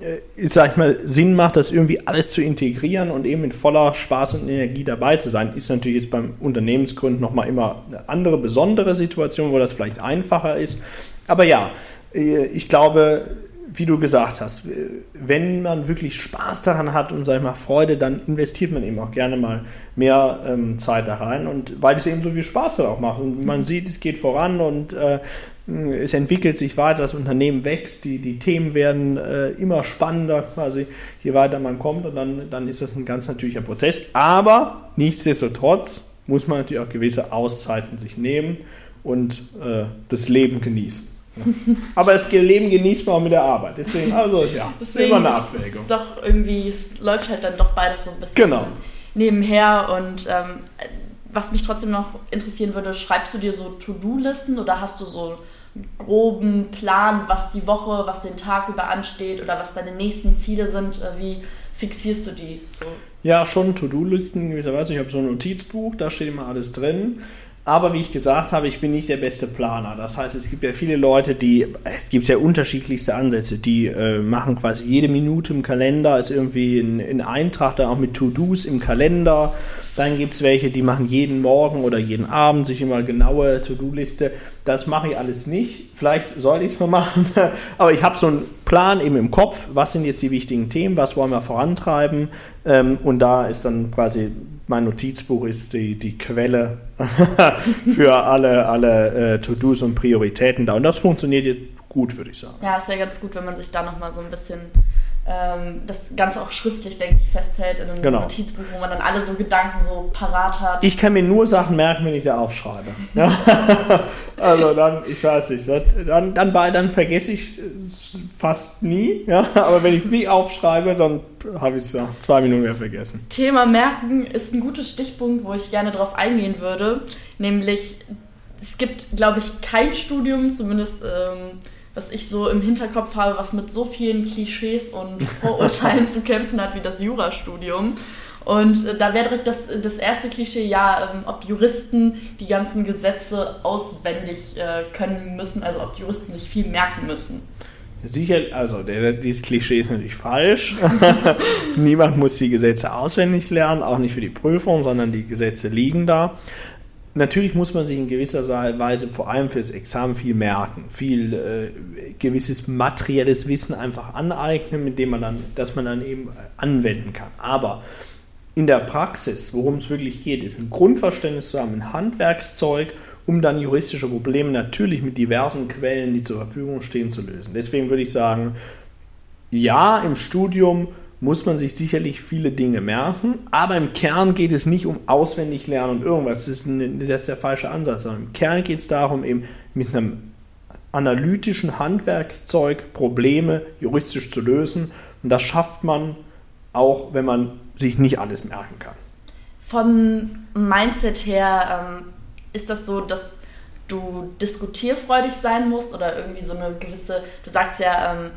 äh, sag ich mal, Sinn macht, das irgendwie alles zu integrieren und eben mit voller Spaß und Energie dabei zu sein, ist natürlich jetzt beim Unternehmensgründen nochmal immer eine andere, besondere Situation, wo das vielleicht einfacher ist. Aber ja, äh, ich glaube, wie du gesagt hast, wenn man wirklich Spaß daran hat und sag ich mal Freude, dann investiert man eben auch gerne mal mehr ähm, Zeit da rein und weil es eben so viel Spaß dann auch macht und man sieht, es geht voran und äh, es entwickelt sich weiter, das Unternehmen wächst, die, die Themen werden äh, immer spannender quasi, je weiter man kommt und dann, dann ist das ein ganz natürlicher Prozess. Aber nichtsdestotrotz muss man natürlich auch gewisse Auszeiten sich nehmen und äh, das Leben genießen. Aber das Leben genießt man auch mit der Arbeit. Deswegen, also ja, Deswegen immer eine Abwägung. Ist doch irgendwie, es läuft halt dann doch beides so ein bisschen genau. nebenher. Und ähm, was mich trotzdem noch interessieren würde, schreibst du dir so To-Do-Listen oder hast du so groben Plan, was die Woche, was den Tag über ansteht oder was deine nächsten Ziele sind? Äh, wie fixierst du die so? Ja, schon To-Do-Listen gewisserweise. Ich habe so ein Notizbuch, da steht immer alles drin. Aber wie ich gesagt habe, ich bin nicht der beste Planer. Das heißt, es gibt ja viele Leute, die, es gibt ja unterschiedlichste Ansätze, die äh, machen quasi jede Minute im Kalender, ist irgendwie ein, ein Eintrag dann auch mit To-Dos im Kalender. Dann gibt es welche, die machen jeden Morgen oder jeden Abend sich immer genaue To-Do-Liste. Das mache ich alles nicht. Vielleicht sollte ich es mal machen. Aber ich habe so einen Plan eben im Kopf. Was sind jetzt die wichtigen Themen? Was wollen wir vorantreiben? Ähm, und da ist dann quasi mein Notizbuch ist die, die Quelle für alle, alle äh, To-Dos und Prioritäten da. Und das funktioniert jetzt gut, würde ich sagen. Ja, ist ja ganz gut, wenn man sich da nochmal so ein bisschen ähm, das Ganze auch schriftlich, denke ich, festhält in einem genau. Notizbuch, wo man dann alle so Gedanken so parat hat. Ich kann mir nur Sachen merken, wenn ich sie aufschreibe. Also dann, ich weiß nicht, dann, dann, dann vergesse ich fast nie, ja? aber wenn ich es nie aufschreibe, dann habe ich es ja zwei Minuten mehr vergessen. Thema Merken ist ein guter Stichpunkt, wo ich gerne drauf eingehen würde, nämlich es gibt, glaube ich, kein Studium, zumindest ähm, was ich so im Hinterkopf habe, was mit so vielen Klischees und Vorurteilen zu kämpfen hat wie das Jurastudium. Und äh, da wäre direkt das, das erste Klischee, ja, ähm, ob Juristen die ganzen Gesetze auswendig äh, können müssen, also ob Juristen sich viel merken müssen. Sicher, also der, dieses Klischee ist natürlich falsch. Niemand muss die Gesetze auswendig lernen, auch nicht für die Prüfung, sondern die Gesetze liegen da. Natürlich muss man sich in gewisser Weise vor allem fürs Examen viel merken, viel äh, gewisses materielles Wissen einfach aneignen, mit dem man dann, dass man dann eben anwenden kann. Aber in der Praxis, worum es wirklich geht, ist ein Grundverständnis zu haben, ein Handwerkszeug, um dann juristische Probleme natürlich mit diversen Quellen, die zur Verfügung stehen, zu lösen. Deswegen würde ich sagen, ja, im Studium muss man sich sicherlich viele Dinge merken, aber im Kern geht es nicht um auswendig lernen und irgendwas. Das ist, ein, das ist der falsche Ansatz, sondern im Kern geht es darum, eben mit einem analytischen Handwerkszeug Probleme juristisch zu lösen. Und das schafft man auch, wenn man sich nicht alles merken kann. Vom Mindset her ähm, ist das so, dass du diskutierfreudig sein musst oder irgendwie so eine gewisse, du sagst ja, ähm,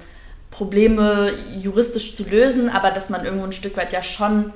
Probleme juristisch zu lösen, aber dass man irgendwo ein Stück weit ja schon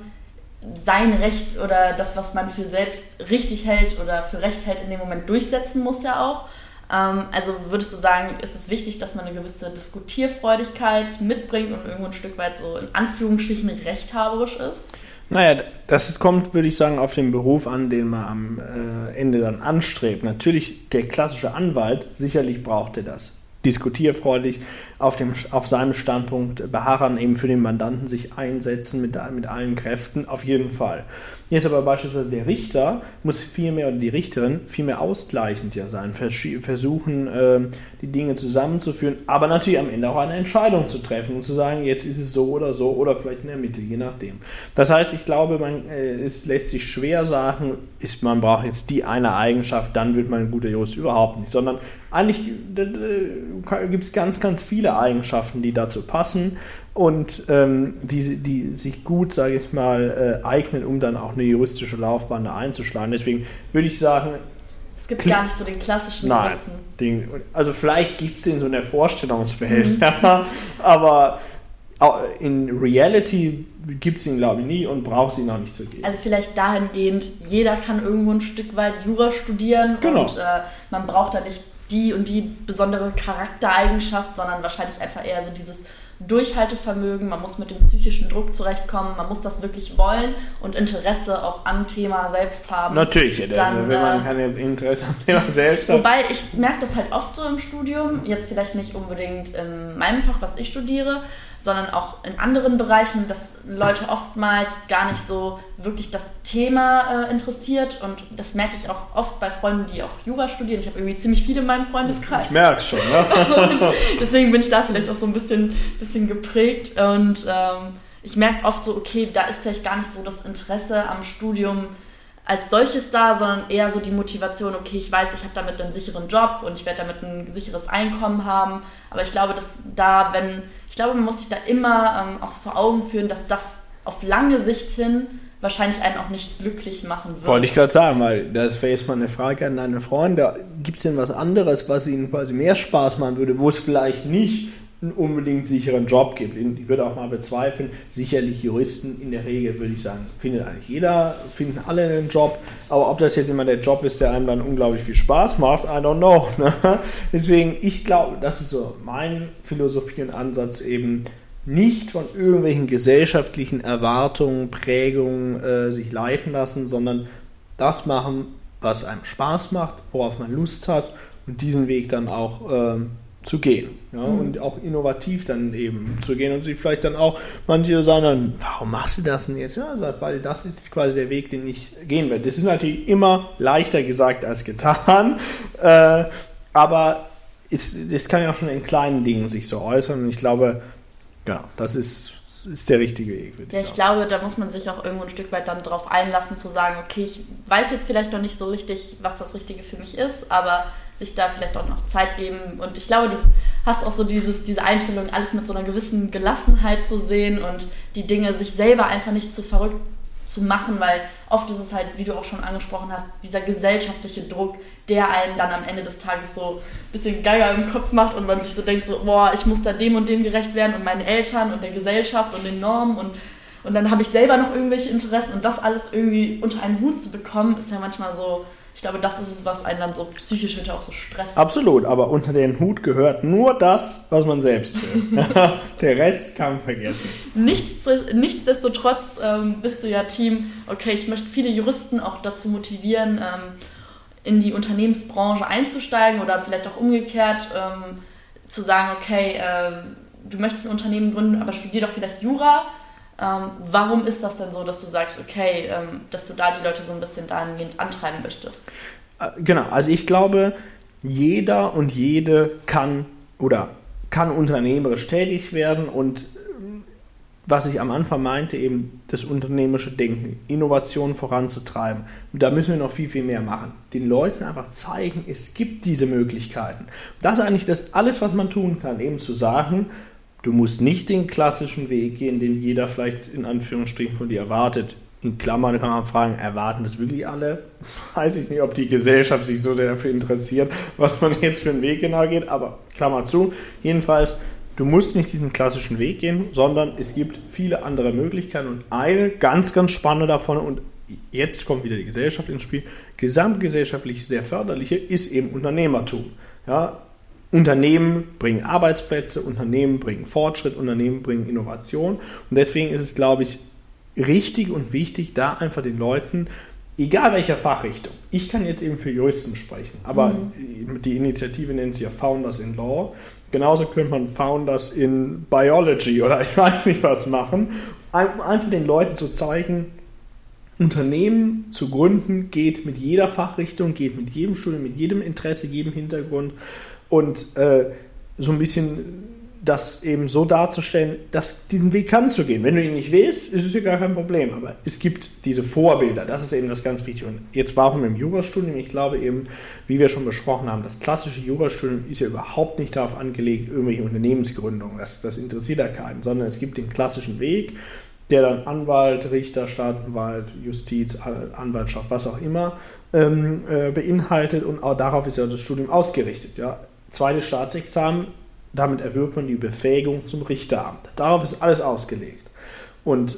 sein Recht oder das, was man für selbst richtig hält oder für recht hält, in dem Moment durchsetzen muss ja auch. Ähm, also würdest du sagen, ist es wichtig, dass man eine gewisse Diskutierfreudigkeit mitbringt und irgendwo ein Stück weit so in Anführungsstrichen rechthaberisch ist? Naja, das kommt, würde ich sagen, auf den Beruf an, den man am äh, Ende dann anstrebt. Natürlich, der klassische Anwalt, sicherlich braucht er das diskutierfreudig auf, dem, auf seinem Standpunkt beharren, eben für den Mandanten sich einsetzen mit, mit allen Kräften, auf jeden Fall. Jetzt aber beispielsweise der Richter muss vielmehr, oder die Richterin, vielmehr ausgleichend ja sein, versuchen, äh, die Dinge zusammenzuführen, aber natürlich am Ende auch eine Entscheidung zu treffen und zu sagen, jetzt ist es so oder so oder vielleicht in der Mitte, je nachdem. Das heißt, ich glaube, man, äh, es lässt sich schwer sagen, ist, man braucht jetzt die eine Eigenschaft, dann wird man ein guter Jurist, überhaupt nicht, sondern eigentlich gibt es ganz, ganz viele Eigenschaften, die dazu passen und ähm, die, die sich gut, sage ich mal, äh, eignen, um dann auch eine juristische Laufbahn da einzuschlagen. Deswegen würde ich sagen, es gibt gar nicht so den klassischen Nein, den, also vielleicht gibt es den so in der Vorstellungswelt, mhm. aber in Reality gibt es ihn, glaube ich, nie und braucht ihn auch nicht zu geben. Also vielleicht dahingehend, jeder kann irgendwo ein Stück weit Jura studieren genau. und äh, man braucht da nicht die und die besondere Charaktereigenschaft, sondern wahrscheinlich einfach eher so dieses Durchhaltevermögen, man muss mit dem psychischen Druck zurechtkommen, man muss das wirklich wollen und Interesse auch am Thema selbst haben. Natürlich, dann, also, wenn man äh, kein Interesse am Thema selbst hat. Wobei ich merke das halt oft so im Studium, jetzt vielleicht nicht unbedingt in meinem Fach, was ich studiere, sondern auch in anderen Bereichen, dass Leute oftmals gar nicht so wirklich das Thema äh, interessiert. Und das merke ich auch oft bei Freunden, die auch Jura studieren. Ich habe irgendwie ziemlich viele in meinem Freundeskreis. Ich merke es schon, ne? deswegen bin ich da vielleicht auch so ein bisschen, bisschen geprägt. Und ähm, ich merke oft so, okay, da ist vielleicht gar nicht so das Interesse am Studium als solches da, sondern eher so die Motivation, okay, ich weiß, ich habe damit einen sicheren Job und ich werde damit ein sicheres Einkommen haben. Aber ich glaube, dass da, wenn, ich glaube, man muss sich da immer ähm, auch vor Augen führen, dass das auf lange Sicht hin wahrscheinlich einen auch nicht glücklich machen wird. Wollte ich gerade sagen, weil das wäre jetzt mal eine Frage an deine Freunde. Gibt es denn was anderes, was ihnen quasi mehr Spaß machen würde, wo es vielleicht nicht einen unbedingt sicheren Job gibt. Ich würde auch mal bezweifeln, sicherlich Juristen in der Regel, würde ich sagen, findet eigentlich jeder, finden alle einen Job. Aber ob das jetzt immer der Job ist, der einem dann unglaublich viel Spaß macht, I don't know. Ne? Deswegen, ich glaube, das ist so mein Philosophie und Ansatz eben, nicht von irgendwelchen gesellschaftlichen Erwartungen, Prägungen äh, sich leiten lassen, sondern das machen, was einem Spaß macht, worauf man Lust hat und diesen Weg dann auch ähm, zu gehen. Ja, mhm. Und auch innovativ dann eben zu gehen und sich vielleicht dann auch, manche sagen dann, warum machst du das denn jetzt? Ja, weil das ist quasi der Weg, den ich gehen werde. Das ist natürlich immer leichter gesagt als getan, äh, aber ist, das kann ja auch schon in kleinen Dingen sich so äußern und ich glaube, Genau, das ist, ist der richtige Weg. Ja, ich, ich glaube, da muss man sich auch irgendwo ein Stück weit dann drauf einlassen, zu sagen, okay, ich weiß jetzt vielleicht noch nicht so richtig, was das Richtige für mich ist, aber sich da vielleicht auch noch Zeit geben. Und ich glaube, du hast auch so dieses, diese Einstellung, alles mit so einer gewissen Gelassenheit zu sehen und die Dinge sich selber einfach nicht zu verrückt zu machen, weil oft ist es halt, wie du auch schon angesprochen hast, dieser gesellschaftliche Druck, der einen dann am Ende des Tages so ein bisschen Geiger im Kopf macht und man sich so denkt, so, boah, ich muss da dem und dem gerecht werden und meinen Eltern und der Gesellschaft und den Normen und, und dann habe ich selber noch irgendwelche Interessen und das alles irgendwie unter einen Hut zu bekommen, ist ja manchmal so, ich glaube, das ist es, was einen dann so psychisch hinterher auch so stresst. Absolut, aber unter den Hut gehört nur das, was man selbst will. Der Rest kann man vergessen. Nichts, nichtsdestotrotz ähm, bist du ja Team, okay, ich möchte viele Juristen auch dazu motivieren, ähm, in die Unternehmensbranche einzusteigen oder vielleicht auch umgekehrt ähm, zu sagen, okay, äh, du möchtest ein Unternehmen gründen, aber studier doch vielleicht Jura ähm, warum ist das denn so, dass du sagst, okay, ähm, dass du da die Leute so ein bisschen dahingehend antreiben möchtest? Äh, genau, also ich glaube, jeder und jede kann oder kann unternehmerisch tätig werden und äh, was ich am Anfang meinte, eben das unternehmerische Denken, Innovation voranzutreiben. da müssen wir noch viel, viel mehr machen. Den Leuten einfach zeigen, es gibt diese Möglichkeiten. Das ist eigentlich das alles, was man tun kann, eben zu sagen, Du musst nicht den klassischen Weg gehen, den jeder vielleicht in Anführungsstrichen von dir erwartet. In Klammern kann man fragen, erwarten das wirklich alle? Weiß ich nicht, ob die Gesellschaft sich so dafür interessiert, was man jetzt für einen Weg genau geht, aber Klammer zu. Jedenfalls, du musst nicht diesen klassischen Weg gehen, sondern es gibt viele andere Möglichkeiten und eine ganz, ganz spannende davon und jetzt kommt wieder die Gesellschaft ins Spiel, gesamtgesellschaftlich sehr förderliche ist eben Unternehmertum. Ja, Unternehmen bringen Arbeitsplätze, Unternehmen bringen Fortschritt, Unternehmen bringen Innovation. Und deswegen ist es, glaube ich, richtig und wichtig, da einfach den Leuten, egal welcher Fachrichtung, ich kann jetzt eben für Juristen sprechen, aber mhm. die Initiative nennt sich ja Founders in Law. Genauso könnte man Founders in Biology oder ich weiß nicht was machen. Einfach den Leuten zu zeigen, Unternehmen zu gründen geht mit jeder Fachrichtung, geht mit jedem Studium, mit jedem Interesse, jedem Hintergrund und äh, so ein bisschen das eben so darzustellen, dass diesen Weg kannst du gehen. Wenn du ihn nicht willst, ist es ja gar kein Problem. Aber es gibt diese Vorbilder. Das ist eben das ganz Wichtige. Und jetzt warum im Jurastudium? Ich glaube eben, wie wir schon besprochen haben, das klassische Jurastudium ist ja überhaupt nicht darauf angelegt, irgendwelche Unternehmensgründungen. Das, das interessiert ja keinen, sondern es gibt den klassischen Weg, der dann Anwalt, Richter, Staatsanwalt, Justiz, Anwaltschaft, was auch immer ähm, äh, beinhaltet. Und auch darauf ist ja das Studium ausgerichtet. Ja zweites Staatsexamen, damit erwirbt man die Befähigung zum Richteramt. Darauf ist alles ausgelegt. Und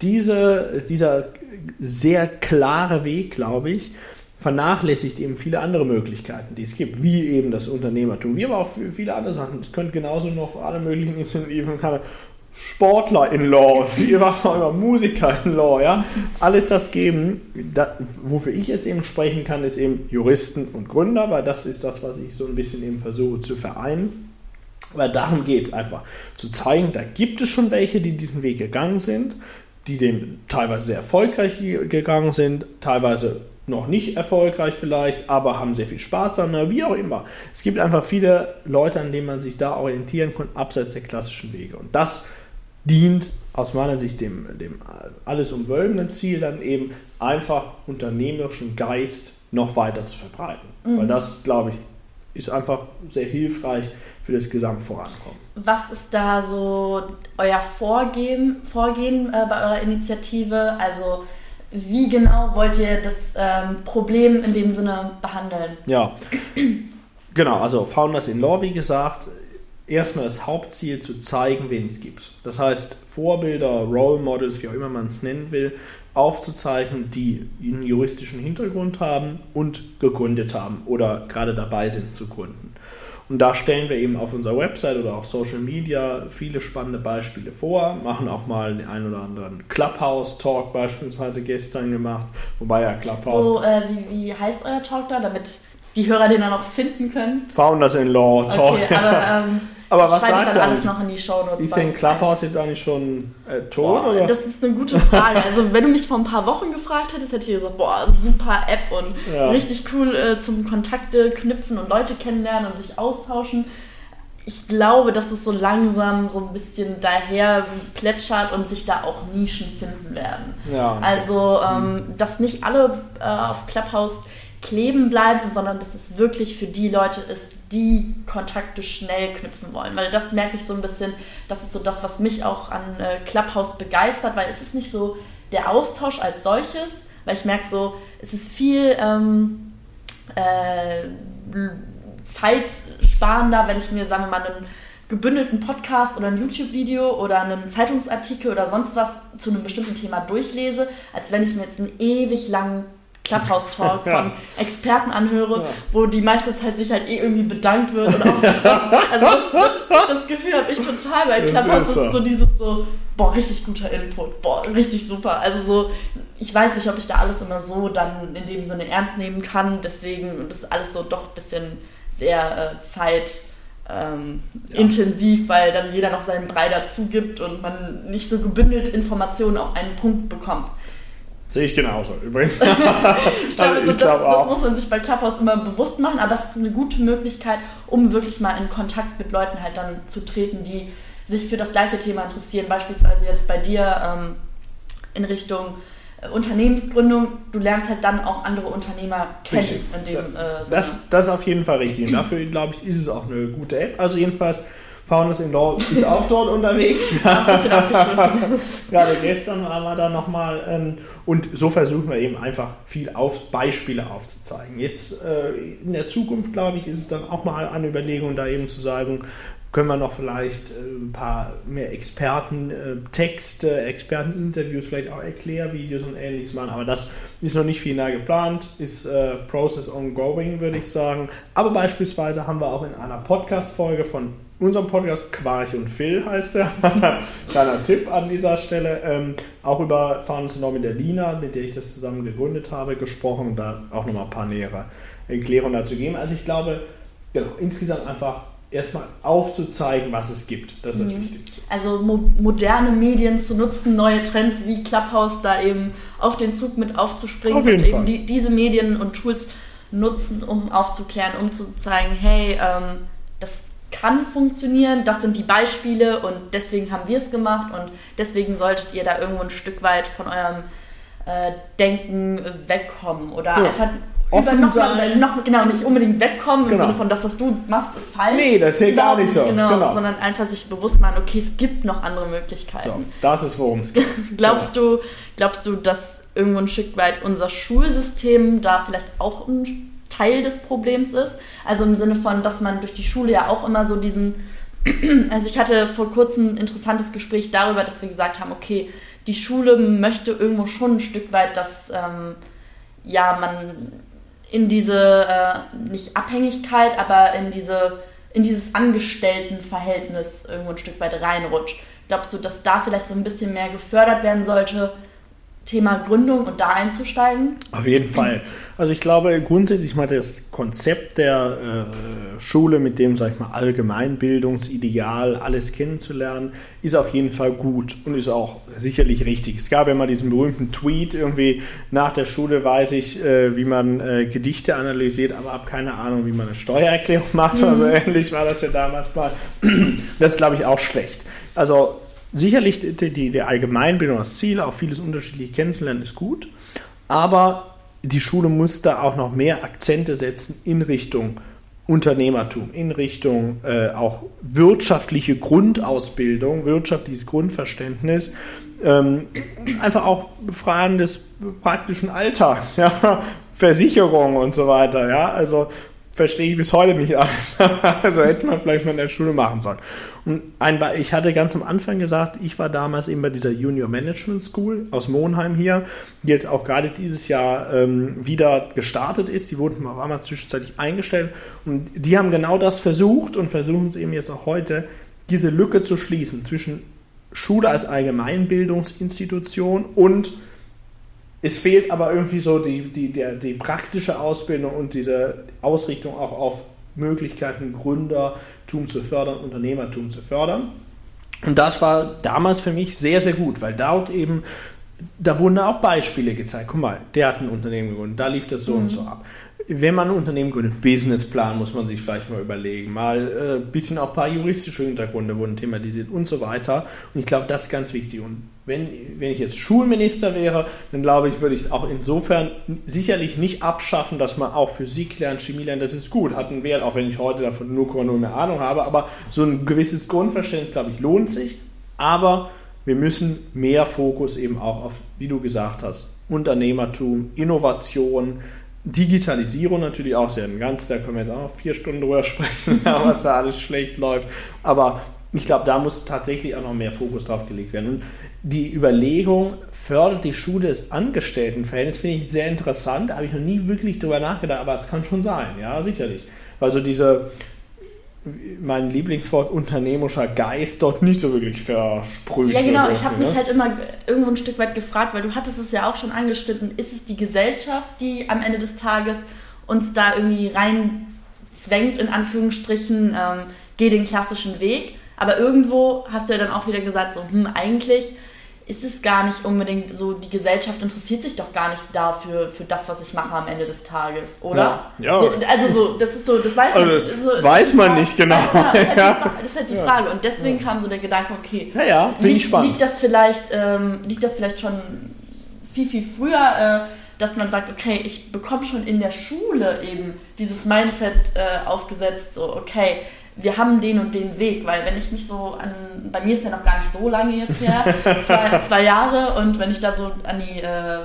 diese, dieser sehr klare Weg, glaube ich, vernachlässigt eben viele andere Möglichkeiten, die es gibt, wie eben das Unternehmertum, wie aber auch viele andere Sachen. Es könnte genauso noch alle möglichen Initiativen, Sportler in Law, wie was auch immer, Musiker in Law, ja, alles das geben. Da, wofür ich jetzt eben sprechen kann, ist eben Juristen und Gründer, weil das ist das, was ich so ein bisschen eben versuche zu vereinen. Weil darum geht es einfach, zu zeigen, da gibt es schon welche, die diesen Weg gegangen sind, die den teilweise sehr erfolgreich gegangen sind, teilweise noch nicht erfolgreich vielleicht, aber haben sehr viel Spaß daran, wie auch immer. Es gibt einfach viele Leute, an denen man sich da orientieren kann, abseits der klassischen Wege. Und das dient aus meiner Sicht dem, dem alles umwölbenden Ziel, dann eben einfach unternehmerischen Geist noch weiter zu verbreiten. Mhm. Weil das, glaube ich, ist einfach sehr hilfreich für das Gesamtvorankommen. Was ist da so euer Vorgehen, Vorgehen äh, bei eurer Initiative? Also wie genau wollt ihr das ähm, Problem in dem Sinne behandeln? Ja, genau. Also Founders in Law, wie gesagt, erstmal das Hauptziel zu zeigen, wen es gibt. Das heißt, Vorbilder, Role Models, wie auch immer man es nennen will, aufzuzeigen, die einen juristischen Hintergrund haben und gegründet haben oder gerade dabei sind zu gründen. Und da stellen wir eben auf unserer Website oder auch Social Media viele spannende Beispiele vor, machen auch mal den einen oder anderen Clubhouse-Talk beispielsweise gestern gemacht, wobei ja Clubhouse... Wo, äh, wie, wie heißt euer Talk da, damit die Hörer den dann auch finden können? Founders in Law Talk. Okay, aber ähm, aber was Schreibe ich dann alles noch in die Show Notes. Ist denn Clubhouse jetzt eigentlich schon äh, tot? Boah, oder? Das ist eine gute Frage. Also wenn du mich vor ein paar Wochen gefragt hättest, hätte ich gesagt, boah, super App und ja. richtig cool äh, zum Kontakte knüpfen und Leute kennenlernen und sich austauschen. ich glaube, dass es so langsam so ein bisschen daher plätschert und sich da auch Nischen finden werden. Ja. Also, ähm, dass nicht alle äh, auf Clubhouse kleben bleiben, sondern dass es wirklich für die Leute ist, die Kontakte schnell knüpfen wollen. Weil das merke ich so ein bisschen, das ist so das, was mich auch an äh, Clubhouse begeistert, weil es ist nicht so der Austausch als solches, weil ich merke so, es ist viel ähm, äh, zeitsparender, wenn ich mir, sagen wir mal, einen gebündelten Podcast oder ein YouTube-Video oder einen Zeitungsartikel oder sonst was zu einem bestimmten Thema durchlese, als wenn ich mir jetzt einen ewig langen Clubhouse-Talk ja. von Experten anhöre, ja. wo die meiste Zeit sich halt eh irgendwie bedankt wird. Und auch, also das, das Gefühl habe ich total bei Clubhouse. Ist so dieses so, boah, richtig guter Input, boah, richtig super. Also so, ich weiß nicht, ob ich da alles immer so dann in dem Sinne ernst nehmen kann. Deswegen, ist alles so doch ein bisschen sehr äh, Zeit. Ähm, ja. intensiv, weil dann jeder noch seinen Brei dazu gibt und man nicht so gebündelt Informationen auf einen Punkt bekommt. Sehe ich genauso übrigens. ich glaube, also, das, das, muss man sich bei Clubhouse immer bewusst machen, aber es ist eine gute Möglichkeit, um wirklich mal in Kontakt mit Leuten halt dann zu treten, die sich für das gleiche Thema interessieren. Beispielsweise jetzt bei dir ähm, in Richtung äh, Unternehmensgründung, du lernst halt dann auch andere Unternehmer kennen richtig. in dem äh, das, das ist auf jeden Fall richtig. Und dafür, glaube ich, ist es auch eine gute App. Also jedenfalls Founders in Law ist auch dort unterwegs. Gerade gestern waren wir da nochmal. Ähm, und so versuchen wir eben einfach viel auf Beispiele aufzuzeigen. Jetzt äh, in der Zukunft, glaube ich, ist es dann auch mal eine Überlegung, da eben zu sagen, können wir noch vielleicht äh, ein paar mehr Experten-Texte, äh, Experteninterviews, vielleicht auch Erklärvideos und ähnliches machen. Aber das ist noch nicht final geplant, ist äh, Process ongoing, würde ich sagen. Aber beispielsweise haben wir auch in einer Podcast-Folge von unserem Podcast Quarch und Phil heißt er. Kleiner Tipp an dieser Stelle. Ähm, auch über Founders Norm mit der Lina, mit der ich das zusammen gegründet habe, gesprochen und da auch nochmal ein paar nähere Erklärungen dazu geben. Also ich glaube, genau, insgesamt einfach erstmal aufzuzeigen, was es gibt. Das ist das mhm. Wichtigste. Also mo moderne Medien zu nutzen, neue Trends wie Clubhouse da eben auf den Zug mit aufzuspringen auf und Fall. eben die, diese Medien und Tools nutzen, um aufzuklären, um zu zeigen, hey, ähm, das kann funktionieren, das sind die Beispiele und deswegen haben wir es gemacht und deswegen solltet ihr da irgendwo ein Stück weit von eurem äh, Denken wegkommen oder ja. einfach über noch, sein. noch genau nicht unbedingt wegkommen genau. im Sinne von das, was du machst, ist falsch. Nee, das ist gar nicht so. Genau, genau, sondern einfach sich bewusst machen, okay, es gibt noch andere Möglichkeiten. So, das ist worum es geht. glaubst ja. du, glaubst du, dass irgendwo ein Stück weit unser Schulsystem da vielleicht auch ein Teil des Problems ist. Also im Sinne von, dass man durch die Schule ja auch immer so diesen, also ich hatte vor kurzem ein interessantes Gespräch darüber, dass wir gesagt haben, okay, die Schule möchte irgendwo schon ein Stück weit, dass ähm, ja man in diese äh, nicht Abhängigkeit, aber in diese in dieses Angestelltenverhältnis irgendwo ein Stück weit reinrutscht. Glaubst du, dass da vielleicht so ein bisschen mehr gefördert werden sollte, Thema Gründung und da einzusteigen? Auf jeden Fall. Also ich glaube grundsätzlich mal das Konzept der äh, Schule mit dem, sag ich mal, Allgemeinbildungsideal, alles kennenzulernen, ist auf jeden Fall gut und ist auch sicherlich richtig. Es gab ja mal diesen berühmten Tweet, irgendwie nach der Schule weiß ich, äh, wie man äh, Gedichte analysiert, aber habe keine Ahnung, wie man eine Steuererklärung macht. Mhm. Also ähnlich war das ja damals mal. Das ist, glaube ich, auch schlecht. Also Sicherlich die, die, die Allgemeinbildung, das Ziel, auch vieles unterschiedlich kennenzulernen, ist gut. Aber die Schule muss da auch noch mehr Akzente setzen in Richtung Unternehmertum, in Richtung äh, auch wirtschaftliche Grundausbildung, wirtschaftliches Grundverständnis, ähm, einfach auch Fragen des praktischen Alltags, ja, Versicherung und so weiter, ja, also verstehe ich bis heute nicht alles. also hätte man vielleicht mal in der Schule machen sollen. Und ein, ich hatte ganz am Anfang gesagt, ich war damals eben bei dieser Junior Management School aus Monheim hier, die jetzt auch gerade dieses Jahr ähm, wieder gestartet ist. Die wurden auf einmal zwischenzeitlich eingestellt. Und die haben genau das versucht und versuchen es eben jetzt auch heute, diese Lücke zu schließen zwischen Schule als Allgemeinbildungsinstitution und es fehlt aber irgendwie so die, die, die, die praktische Ausbildung und diese Ausrichtung auch auf Möglichkeiten, Gründertum zu fördern, Unternehmertum zu fördern. Und das war damals für mich sehr, sehr gut, weil dort eben, da wurden auch Beispiele gezeigt. Guck mal, der hat ein Unternehmen gegründet, da lief das so mhm. und so ab. wenn man ein Unternehmen gründet, Businessplan muss man sich vielleicht mal überlegen, mal ein äh, bisschen auch ein paar juristische Hintergründe wurden thematisiert und so weiter. Und ich glaube, das ist ganz wichtig. Und wenn, wenn ich jetzt Schulminister wäre, dann glaube ich, würde ich auch insofern sicherlich nicht abschaffen, dass man auch Physik lernt, Chemie lernt, das ist gut, hat einen Wert, auch wenn ich heute davon nur mehr Ahnung habe, aber so ein gewisses Grundverständnis, glaube ich, lohnt sich. Aber wir müssen mehr Fokus eben auch auf, wie du gesagt hast, Unternehmertum, Innovation, Digitalisierung natürlich auch sehr. Ganz, da können wir jetzt auch noch vier Stunden drüber sprechen, was da alles schlecht läuft. Aber ich glaube, da muss tatsächlich auch noch mehr Fokus drauf gelegt werden. Und die Überlegung, fördert die Schule des Angestelltenverhältnisses, finde ich sehr interessant. Da habe ich noch nie wirklich drüber nachgedacht, aber es kann schon sein, ja, sicherlich. Also diese, mein Lieblingswort unternehmerischer Geist dort nicht so wirklich versprüht. Ja, genau. Ich habe mich ne? halt immer irgendwo ein Stück weit gefragt, weil du hattest es ja auch schon angeschnitten. Ist es die Gesellschaft, die am Ende des Tages uns da irgendwie rein zwängt, in Anführungsstrichen, ähm, geh den klassischen Weg? Aber irgendwo hast du ja dann auch wieder gesagt, so, hm, eigentlich ist es gar nicht unbedingt so, die Gesellschaft interessiert sich doch gar nicht dafür, für das, was ich mache am Ende des Tages, oder? Ja. ja. So, also so, das ist so, das weiß man, also, so, weiß man nicht genau. Das ist, halt die, das ist halt die Frage. Und deswegen kam so der Gedanke, okay, ja, liegt, spannend. liegt das vielleicht, ähm, liegt das vielleicht schon viel, viel früher, äh, dass man sagt, okay, ich bekomme schon in der Schule eben dieses Mindset äh, aufgesetzt, so, okay, wir haben den und den Weg, weil wenn ich mich so an, bei mir ist der noch gar nicht so lange jetzt her, zwei, zwei Jahre und wenn ich da so an die äh,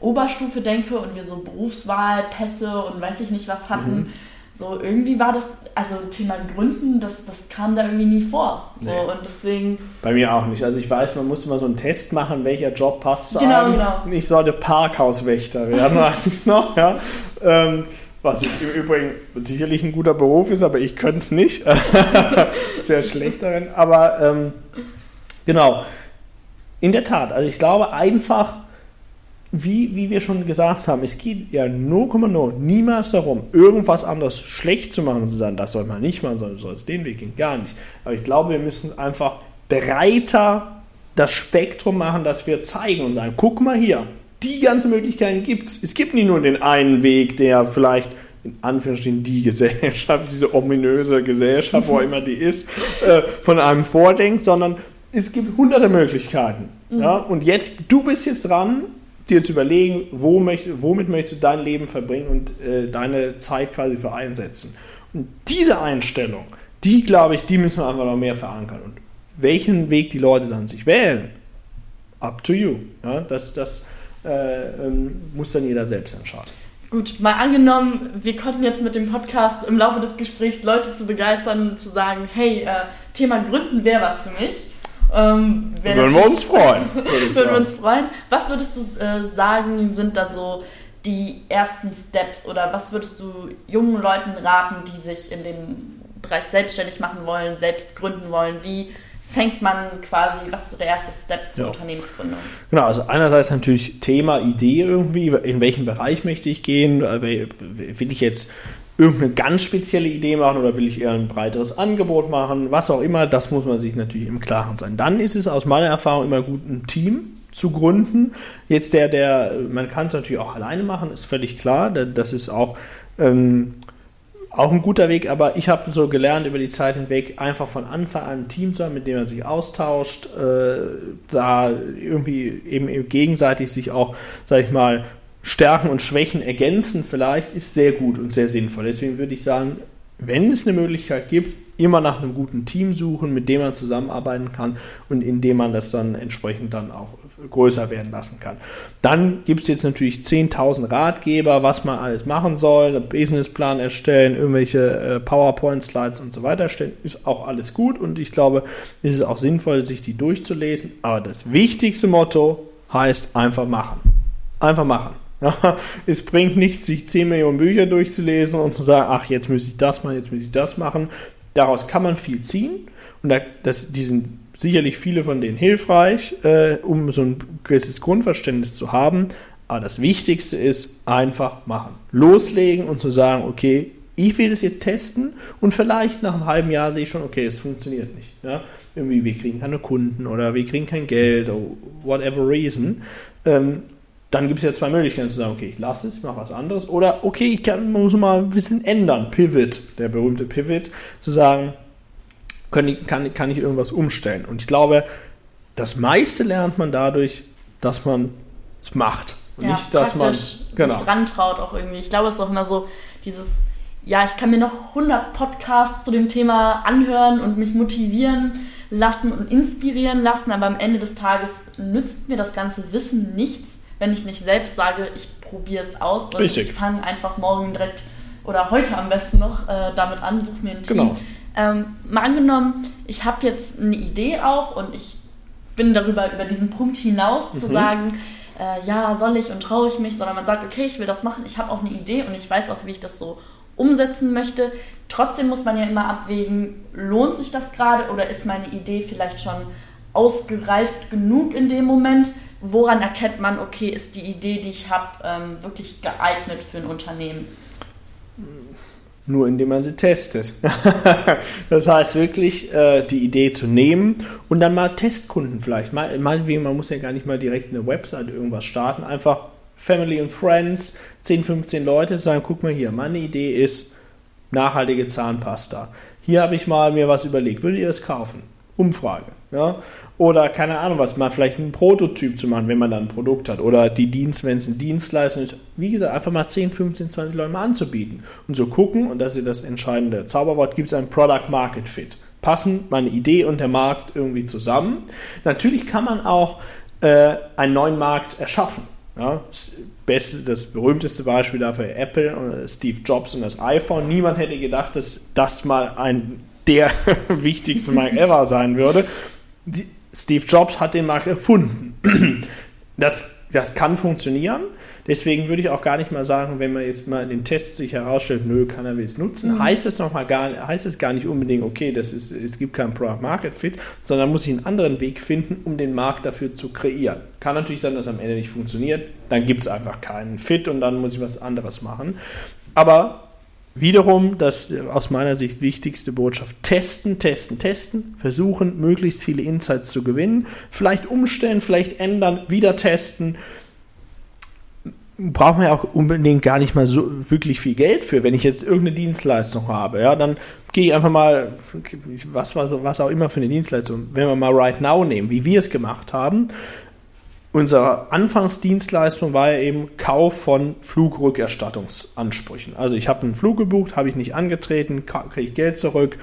Oberstufe denke und wir so Berufswahlpässe und weiß ich nicht was hatten, mhm. so irgendwie war das, also Thema Gründen, das, das kam da irgendwie nie vor. So, nee. und deswegen. Bei mir auch nicht. Also ich weiß, man musste mal so einen Test machen, welcher Job passt zu genau, einem. Genau. Ich sollte Parkhauswächter werden, weiß ich noch, ja. Ähm, was im Übrigen sicherlich ein guter Beruf ist, aber ich könnte es nicht. Sehr schlecht darin. Aber ähm, genau, in der Tat, also ich glaube einfach, wie, wie wir schon gesagt haben, es geht ja 0,0 niemals darum, irgendwas anderes schlecht zu machen und zu sagen, das soll man nicht machen, sondern du sollst den Weg gehen, gar nicht. Aber ich glaube, wir müssen einfach breiter das Spektrum machen, dass wir zeigen und sagen, guck mal hier, die ganzen Möglichkeiten gibt es. Es gibt nicht nur den einen Weg, der vielleicht in Anführungsstrichen die Gesellschaft, diese ominöse Gesellschaft, wo immer die ist, äh, von einem vordenkt, sondern es gibt hunderte Möglichkeiten. Mhm. Ja? Und jetzt, du bist jetzt dran, dir zu überlegen, wo möcht, womit möchtest du dein Leben verbringen und äh, deine Zeit quasi für einsetzen. Und diese Einstellung, die glaube ich, die müssen wir einfach noch mehr verankern. Und welchen Weg die Leute dann sich wählen, up to you. Ja? Das, das, muss dann jeder selbst entscheiden. Gut, mal angenommen, wir konnten jetzt mit dem Podcast im Laufe des Gesprächs Leute zu begeistern, zu sagen, hey, äh, Thema Gründen wäre was für mich. Ähm, würden wir uns freuen. Würden wir uns freuen. Was würdest du äh, sagen, sind da so die ersten Steps oder was würdest du jungen Leuten raten, die sich in dem Bereich selbstständig machen wollen, selbst gründen wollen? Wie fängt man quasi, was ist so der erste Step zur ja. Unternehmensgründung? Genau, also einerseits natürlich Thema, Idee irgendwie, in welchen Bereich möchte ich gehen, äh, will ich jetzt irgendeine ganz spezielle Idee machen oder will ich eher ein breiteres Angebot machen, was auch immer, das muss man sich natürlich im Klaren sein. Dann ist es aus meiner Erfahrung immer gut, ein Team zu gründen. Jetzt der, der, man kann es natürlich auch alleine machen, ist völlig klar, das ist auch ähm, auch ein guter Weg, aber ich habe so gelernt über die Zeit hinweg, einfach von Anfang an ein Team zu haben, mit dem man sich austauscht, äh, da irgendwie eben gegenseitig sich auch, sag ich mal, Stärken und Schwächen ergänzen vielleicht, ist sehr gut und sehr sinnvoll. Deswegen würde ich sagen, wenn es eine Möglichkeit gibt, immer nach einem guten Team suchen, mit dem man zusammenarbeiten kann und in dem man das dann entsprechend dann auch größer werden lassen kann. Dann gibt es jetzt natürlich 10.000 Ratgeber, was man alles machen soll, einen Businessplan erstellen, irgendwelche äh, PowerPoint-Slides und so weiter erstellen, ist auch alles gut und ich glaube, es ist auch sinnvoll, sich die durchzulesen. Aber das wichtigste Motto heißt einfach machen. Einfach machen. es bringt nichts, sich 10 Millionen Bücher durchzulesen und zu sagen, ach, jetzt muss ich das machen, jetzt muss ich das machen. Daraus kann man viel ziehen und das, die sind sicherlich viele von denen hilfreich, äh, um so ein gewisses Grundverständnis zu haben. Aber das Wichtigste ist einfach machen. Loslegen und zu sagen, okay, ich will das jetzt testen und vielleicht nach einem halben Jahr sehe ich schon, okay, es funktioniert nicht. Ja? Irgendwie, wir kriegen keine Kunden oder wir kriegen kein Geld oder whatever reason. Ähm, dann gibt es ja zwei Möglichkeiten zu sagen, okay, ich lasse es, ich mache was anderes. Oder okay, ich kann, muss mal ein bisschen ändern. Pivot, der berühmte Pivot, zu sagen, kann, kann, kann ich irgendwas umstellen. Und ich glaube, das meiste lernt man dadurch, dass man es macht. Und ja, nicht, dass man genau. sich rantraut auch irgendwie. Ich glaube, es ist auch immer so dieses, ja, ich kann mir noch 100 Podcasts zu dem Thema anhören und mich motivieren lassen und inspirieren lassen, aber am Ende des Tages nützt mir das ganze Wissen nichts, wenn ich nicht selbst sage, ich probiere es aus und Richtig. ich fange einfach morgen direkt oder heute am besten noch äh, damit an, suche mir ein Team. Genau. Ähm, mal angenommen, ich habe jetzt eine Idee auch und ich bin darüber über diesen Punkt hinaus mhm. zu sagen, äh, ja, soll ich und traue ich mich, sondern man sagt, okay, ich will das machen, ich habe auch eine Idee und ich weiß auch, wie ich das so umsetzen möchte. Trotzdem muss man ja immer abwägen, lohnt sich das gerade oder ist meine Idee vielleicht schon ausgereift genug in dem Moment? Woran erkennt man, okay, ist die Idee, die ich habe, ähm, wirklich geeignet für ein Unternehmen? Nur indem man sie testet. das heißt wirklich, äh, die Idee zu nehmen und dann mal Testkunden vielleicht. Mal, meinetwegen, man muss ja gar nicht mal direkt eine Website irgendwas starten. Einfach Family und Friends, 10, 15 Leute sagen, guck mal hier, meine Idee ist nachhaltige Zahnpasta. Hier habe ich mal mir was überlegt. Würdet ihr das kaufen? Umfrage. Ja? Oder keine Ahnung was, mal vielleicht einen Prototyp zu machen, wenn man dann ein Produkt hat. Oder die Dienst, wenn es eine Dienstleistung ist, wie gesagt, einfach mal 10, 15, 20 Leute mal anzubieten. Und so gucken, und das ist das entscheidende Zauberwort, gibt es ein Product Market Fit. Passen meine Idee und der Markt irgendwie zusammen? Natürlich kann man auch äh, einen neuen Markt erschaffen. Ja, das, beste, das berühmteste Beispiel dafür Apple und Steve Jobs und das iPhone. Niemand hätte gedacht, dass das mal ein der wichtigste Markt ever sein würde. Die, Steve Jobs hat den Markt erfunden. Das, das kann funktionieren. Deswegen würde ich auch gar nicht mal sagen, wenn man jetzt mal in den Tests sich herausstellt, nö, keiner will es nutzen, mhm. heißt es noch mal gar, heißt es gar nicht unbedingt, okay, das ist, es gibt keinen Product Market Fit, sondern muss ich einen anderen Weg finden, um den Markt dafür zu kreieren. Kann natürlich sein, dass am Ende nicht funktioniert, dann gibt es einfach keinen Fit und dann muss ich was anderes machen. Aber Wiederum das aus meiner Sicht wichtigste Botschaft. Testen, testen, testen. Versuchen, möglichst viele Insights zu gewinnen. Vielleicht umstellen, vielleicht ändern, wieder testen. Braucht man ja auch unbedingt gar nicht mal so wirklich viel Geld für. Wenn ich jetzt irgendeine Dienstleistung habe, ja, dann gehe ich einfach mal, was, was, was auch immer für eine Dienstleistung, wenn wir mal Right Now nehmen, wie wir es gemacht haben, unsere Anfangsdienstleistung war ja eben Kauf von Flugrückerstattungsansprüchen. Also ich habe einen Flug gebucht, habe ich nicht angetreten, kriege ich Geld zurück.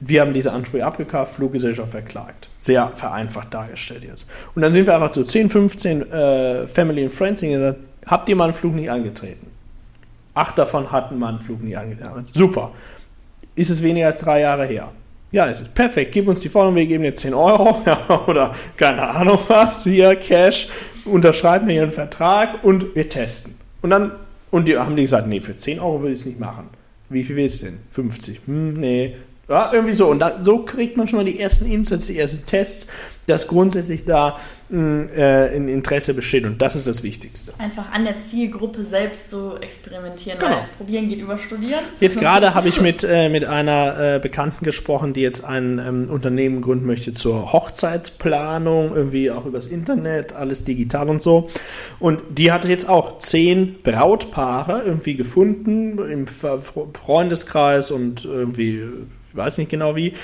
Wir haben diese Ansprüche abgekauft, Fluggesellschaft verklagt. Sehr vereinfacht dargestellt jetzt. Und dann sind wir einfach zu 10, 15 äh, Family and Friends und gesagt, habt ihr mal einen Flug nicht angetreten? Acht davon hatten mal einen Flug nicht angetreten. Super. Ist es weniger als drei Jahre her? Ja, es ist perfekt. Gib uns die Forderung, wir geben dir 10 Euro ja, oder keine Ahnung was, hier Cash, unterschreiben wir hier einen Vertrag und wir testen. Und dann, und die haben die gesagt, nee, für 10 Euro will ich es nicht machen. Wie viel willst du denn? 50? Hm, nee. Ja, irgendwie so. Und da, so kriegt man schon mal die ersten Insights, die ersten Tests, dass grundsätzlich da ein Interesse besteht und das ist das Wichtigste. Einfach an der Zielgruppe selbst zu experimentieren, genau. probieren geht über studieren. Jetzt gerade habe ich mit, äh, mit einer äh, Bekannten gesprochen, die jetzt ein ähm, Unternehmen gründen möchte zur Hochzeitsplanung, irgendwie auch übers Internet, alles digital und so. Und die hatte jetzt auch zehn Brautpaare irgendwie gefunden im Freundeskreis und irgendwie, ich weiß nicht genau wie,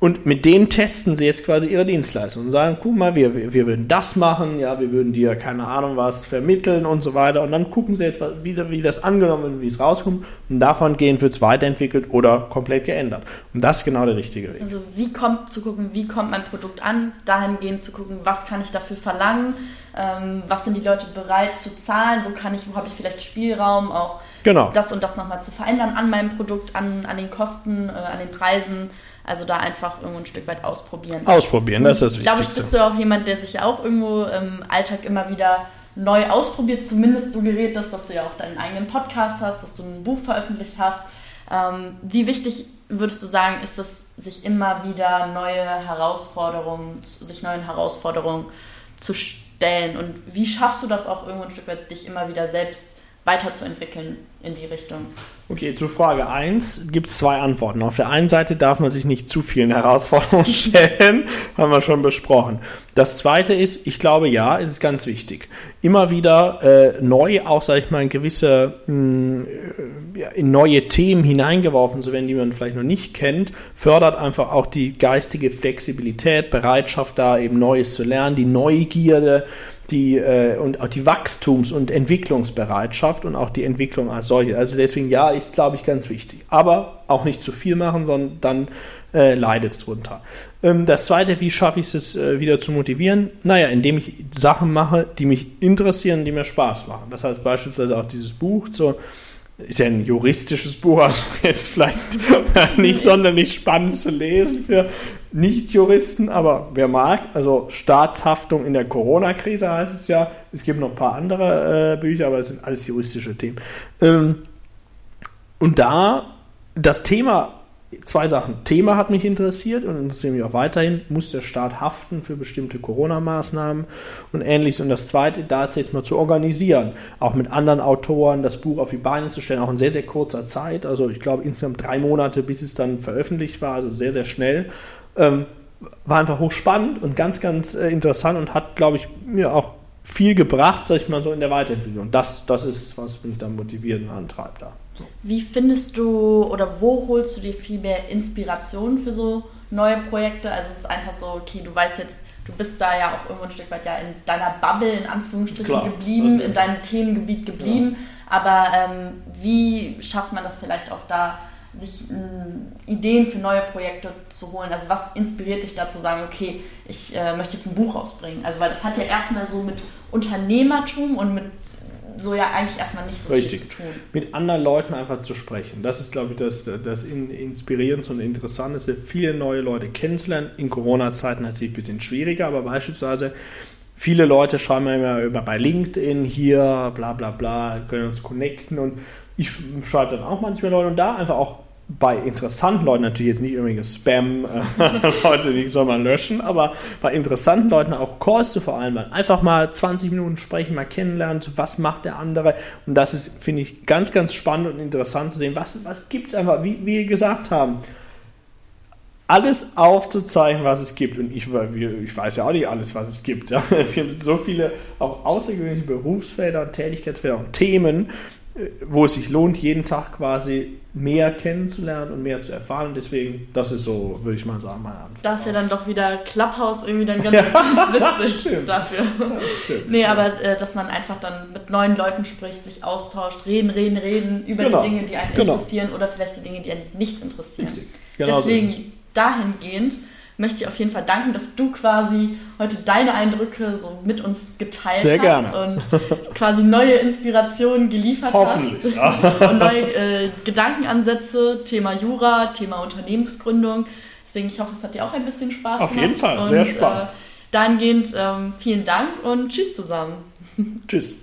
und mit denen testen sie jetzt quasi ihre Dienstleistung und sagen, guck mal, wir, wir, wir würden das machen, ja, wir würden dir keine Ahnung was vermitteln und so weiter. Und dann gucken sie jetzt, wie, wie das angenommen wird, wie es rauskommt. Und davon gehen wird es weiterentwickelt oder komplett geändert. Und das ist genau der richtige Weg. Also wie kommt zu gucken, wie kommt mein Produkt an, dahingehend zu gucken, was kann ich dafür verlangen, ähm, was sind die Leute bereit zu zahlen, wo kann ich, wo habe ich vielleicht Spielraum, auch genau. das und das nochmal zu verändern an meinem Produkt, an, an den Kosten, äh, an den Preisen. Also da einfach irgendwo ein Stück weit ausprobieren. Ausprobieren, das ist das Wichtigste. Glaube ich, bist du auch jemand, der sich auch irgendwo im Alltag immer wieder neu ausprobiert, zumindest suggeriert das, dass du ja auch deinen eigenen Podcast hast, dass du ein Buch veröffentlicht hast. Ähm, wie wichtig würdest du sagen, ist es, sich immer wieder neue Herausforderungen, sich neuen Herausforderungen zu stellen? Und wie schaffst du das auch irgendwo ein Stück weit, dich immer wieder selbst weiterzuentwickeln in die Richtung? Okay, zu Frage 1 gibt es zwei Antworten. Auf der einen Seite darf man sich nicht zu vielen Herausforderungen stellen, haben wir schon besprochen. Das zweite ist, ich glaube ja, es ist ganz wichtig. Immer wieder äh, neu, auch sage ich mal, in gewisse, mh, hm, in neue Themen hineingeworfen zu werden, die man vielleicht noch nicht kennt, fördert einfach auch die geistige Flexibilität, Bereitschaft da eben Neues zu lernen, die Neugierde, die äh, und auch die Wachstums- und Entwicklungsbereitschaft und auch die Entwicklung als solche. Also deswegen ja, ist glaube ich ganz wichtig. Aber auch nicht zu viel machen, sondern dann äh, leidet es drunter. Ähm, das zweite, wie schaffe ich es äh, wieder zu motivieren? Naja, indem ich Sachen mache, die mich interessieren, die mir Spaß machen. Das heißt beispielsweise auch dieses Buch so ist ja ein juristisches Buch, also jetzt vielleicht nicht sonderlich spannend zu lesen für Nicht-Juristen, aber wer mag, also Staatshaftung in der Corona-Krise heißt es ja. Es gibt noch ein paar andere äh, Bücher, aber es sind alles juristische Themen. Ähm, und da das Thema zwei Sachen. Thema hat mich interessiert und interessiert mich auch weiterhin. Muss der Staat haften für bestimmte Corona-Maßnahmen und ähnliches? Und das zweite, da ist jetzt mal zu organisieren. Auch mit anderen Autoren das Buch auf die Beine zu stellen, auch in sehr, sehr kurzer Zeit. Also ich glaube insgesamt drei Monate, bis es dann veröffentlicht war, also sehr, sehr schnell. Ähm, war einfach hochspannend und ganz, ganz äh, interessant und hat, glaube ich, mir auch viel gebracht, sag ich mal so, in der Weiterentwicklung. Das, das ist, was mich dann motiviert und antreibt da. Wie findest du oder wo holst du dir viel mehr Inspiration für so neue Projekte? Also es ist einfach so, okay, du weißt jetzt, du bist da ja auch irgendwo ein Stück weit ja in deiner Bubble in Anführungsstrichen Klar, geblieben, in deinem Themengebiet geblieben. Ja. Aber ähm, wie schafft man das vielleicht auch da, sich äh, Ideen für neue Projekte zu holen? Also was inspiriert dich dazu sagen, okay, ich äh, möchte jetzt ein Buch rausbringen? Also weil das hat ja erstmal so mit Unternehmertum und mit so ja eigentlich erstmal nicht so Richtig. viel zu tun. Mit anderen Leuten einfach zu sprechen. Das ist, glaube ich, das, das Inspirierendste und Interessanteste, viele neue Leute kennenzulernen. In Corona-Zeiten natürlich ein bisschen schwieriger, aber beispielsweise viele Leute schreiben mir immer über bei LinkedIn hier, bla bla bla, können uns connecten und ich schreibe dann auch manchmal Leute und da einfach auch bei interessanten Leuten natürlich jetzt nicht irgendwelche Spam-Leute, die soll man löschen, aber bei interessanten Leuten auch Calls zu vereinbaren. Einfach mal 20 Minuten sprechen, mal kennenlernen, was macht der andere. Und das ist, finde ich, ganz, ganz spannend und interessant zu sehen, was, was gibt es einfach, wie, wie wir gesagt haben, alles aufzuzeichnen, was es gibt. Und ich, ich weiß ja auch nicht alles, was es gibt. Ja. Es gibt so viele auch außergewöhnliche Berufsfelder, Tätigkeitsfelder und Themen, wo es sich lohnt, jeden Tag quasi mehr kennenzulernen und mehr zu erfahren. Und deswegen, das ist so, würde ich mal sagen, meine Antwort. Das ist ja dann doch wieder Clubhouse irgendwie dann ganz, ganz witzig stimmt. dafür. Das stimmt. Nee, aber äh, dass man einfach dann mit neuen Leuten spricht, sich austauscht, reden, reden, reden über genau. die Dinge, die einen genau. interessieren oder vielleicht die Dinge, die einen nicht interessieren. Genau Deswegen so dahingehend möchte ich auf jeden Fall danken, dass du quasi heute deine Eindrücke so mit uns geteilt Sehr hast gerne. und quasi neue Inspirationen geliefert Hoffentlich, hast. Ja. und neue äh, Gedankenansätze, Thema Jura, Thema Unternehmensgründung. Deswegen, ich hoffe, es hat dir auch ein bisschen Spaß auf gemacht. Auf jeden Fall, sehr spannend. Äh, dahingehend ähm, vielen Dank und tschüss zusammen. Tschüss.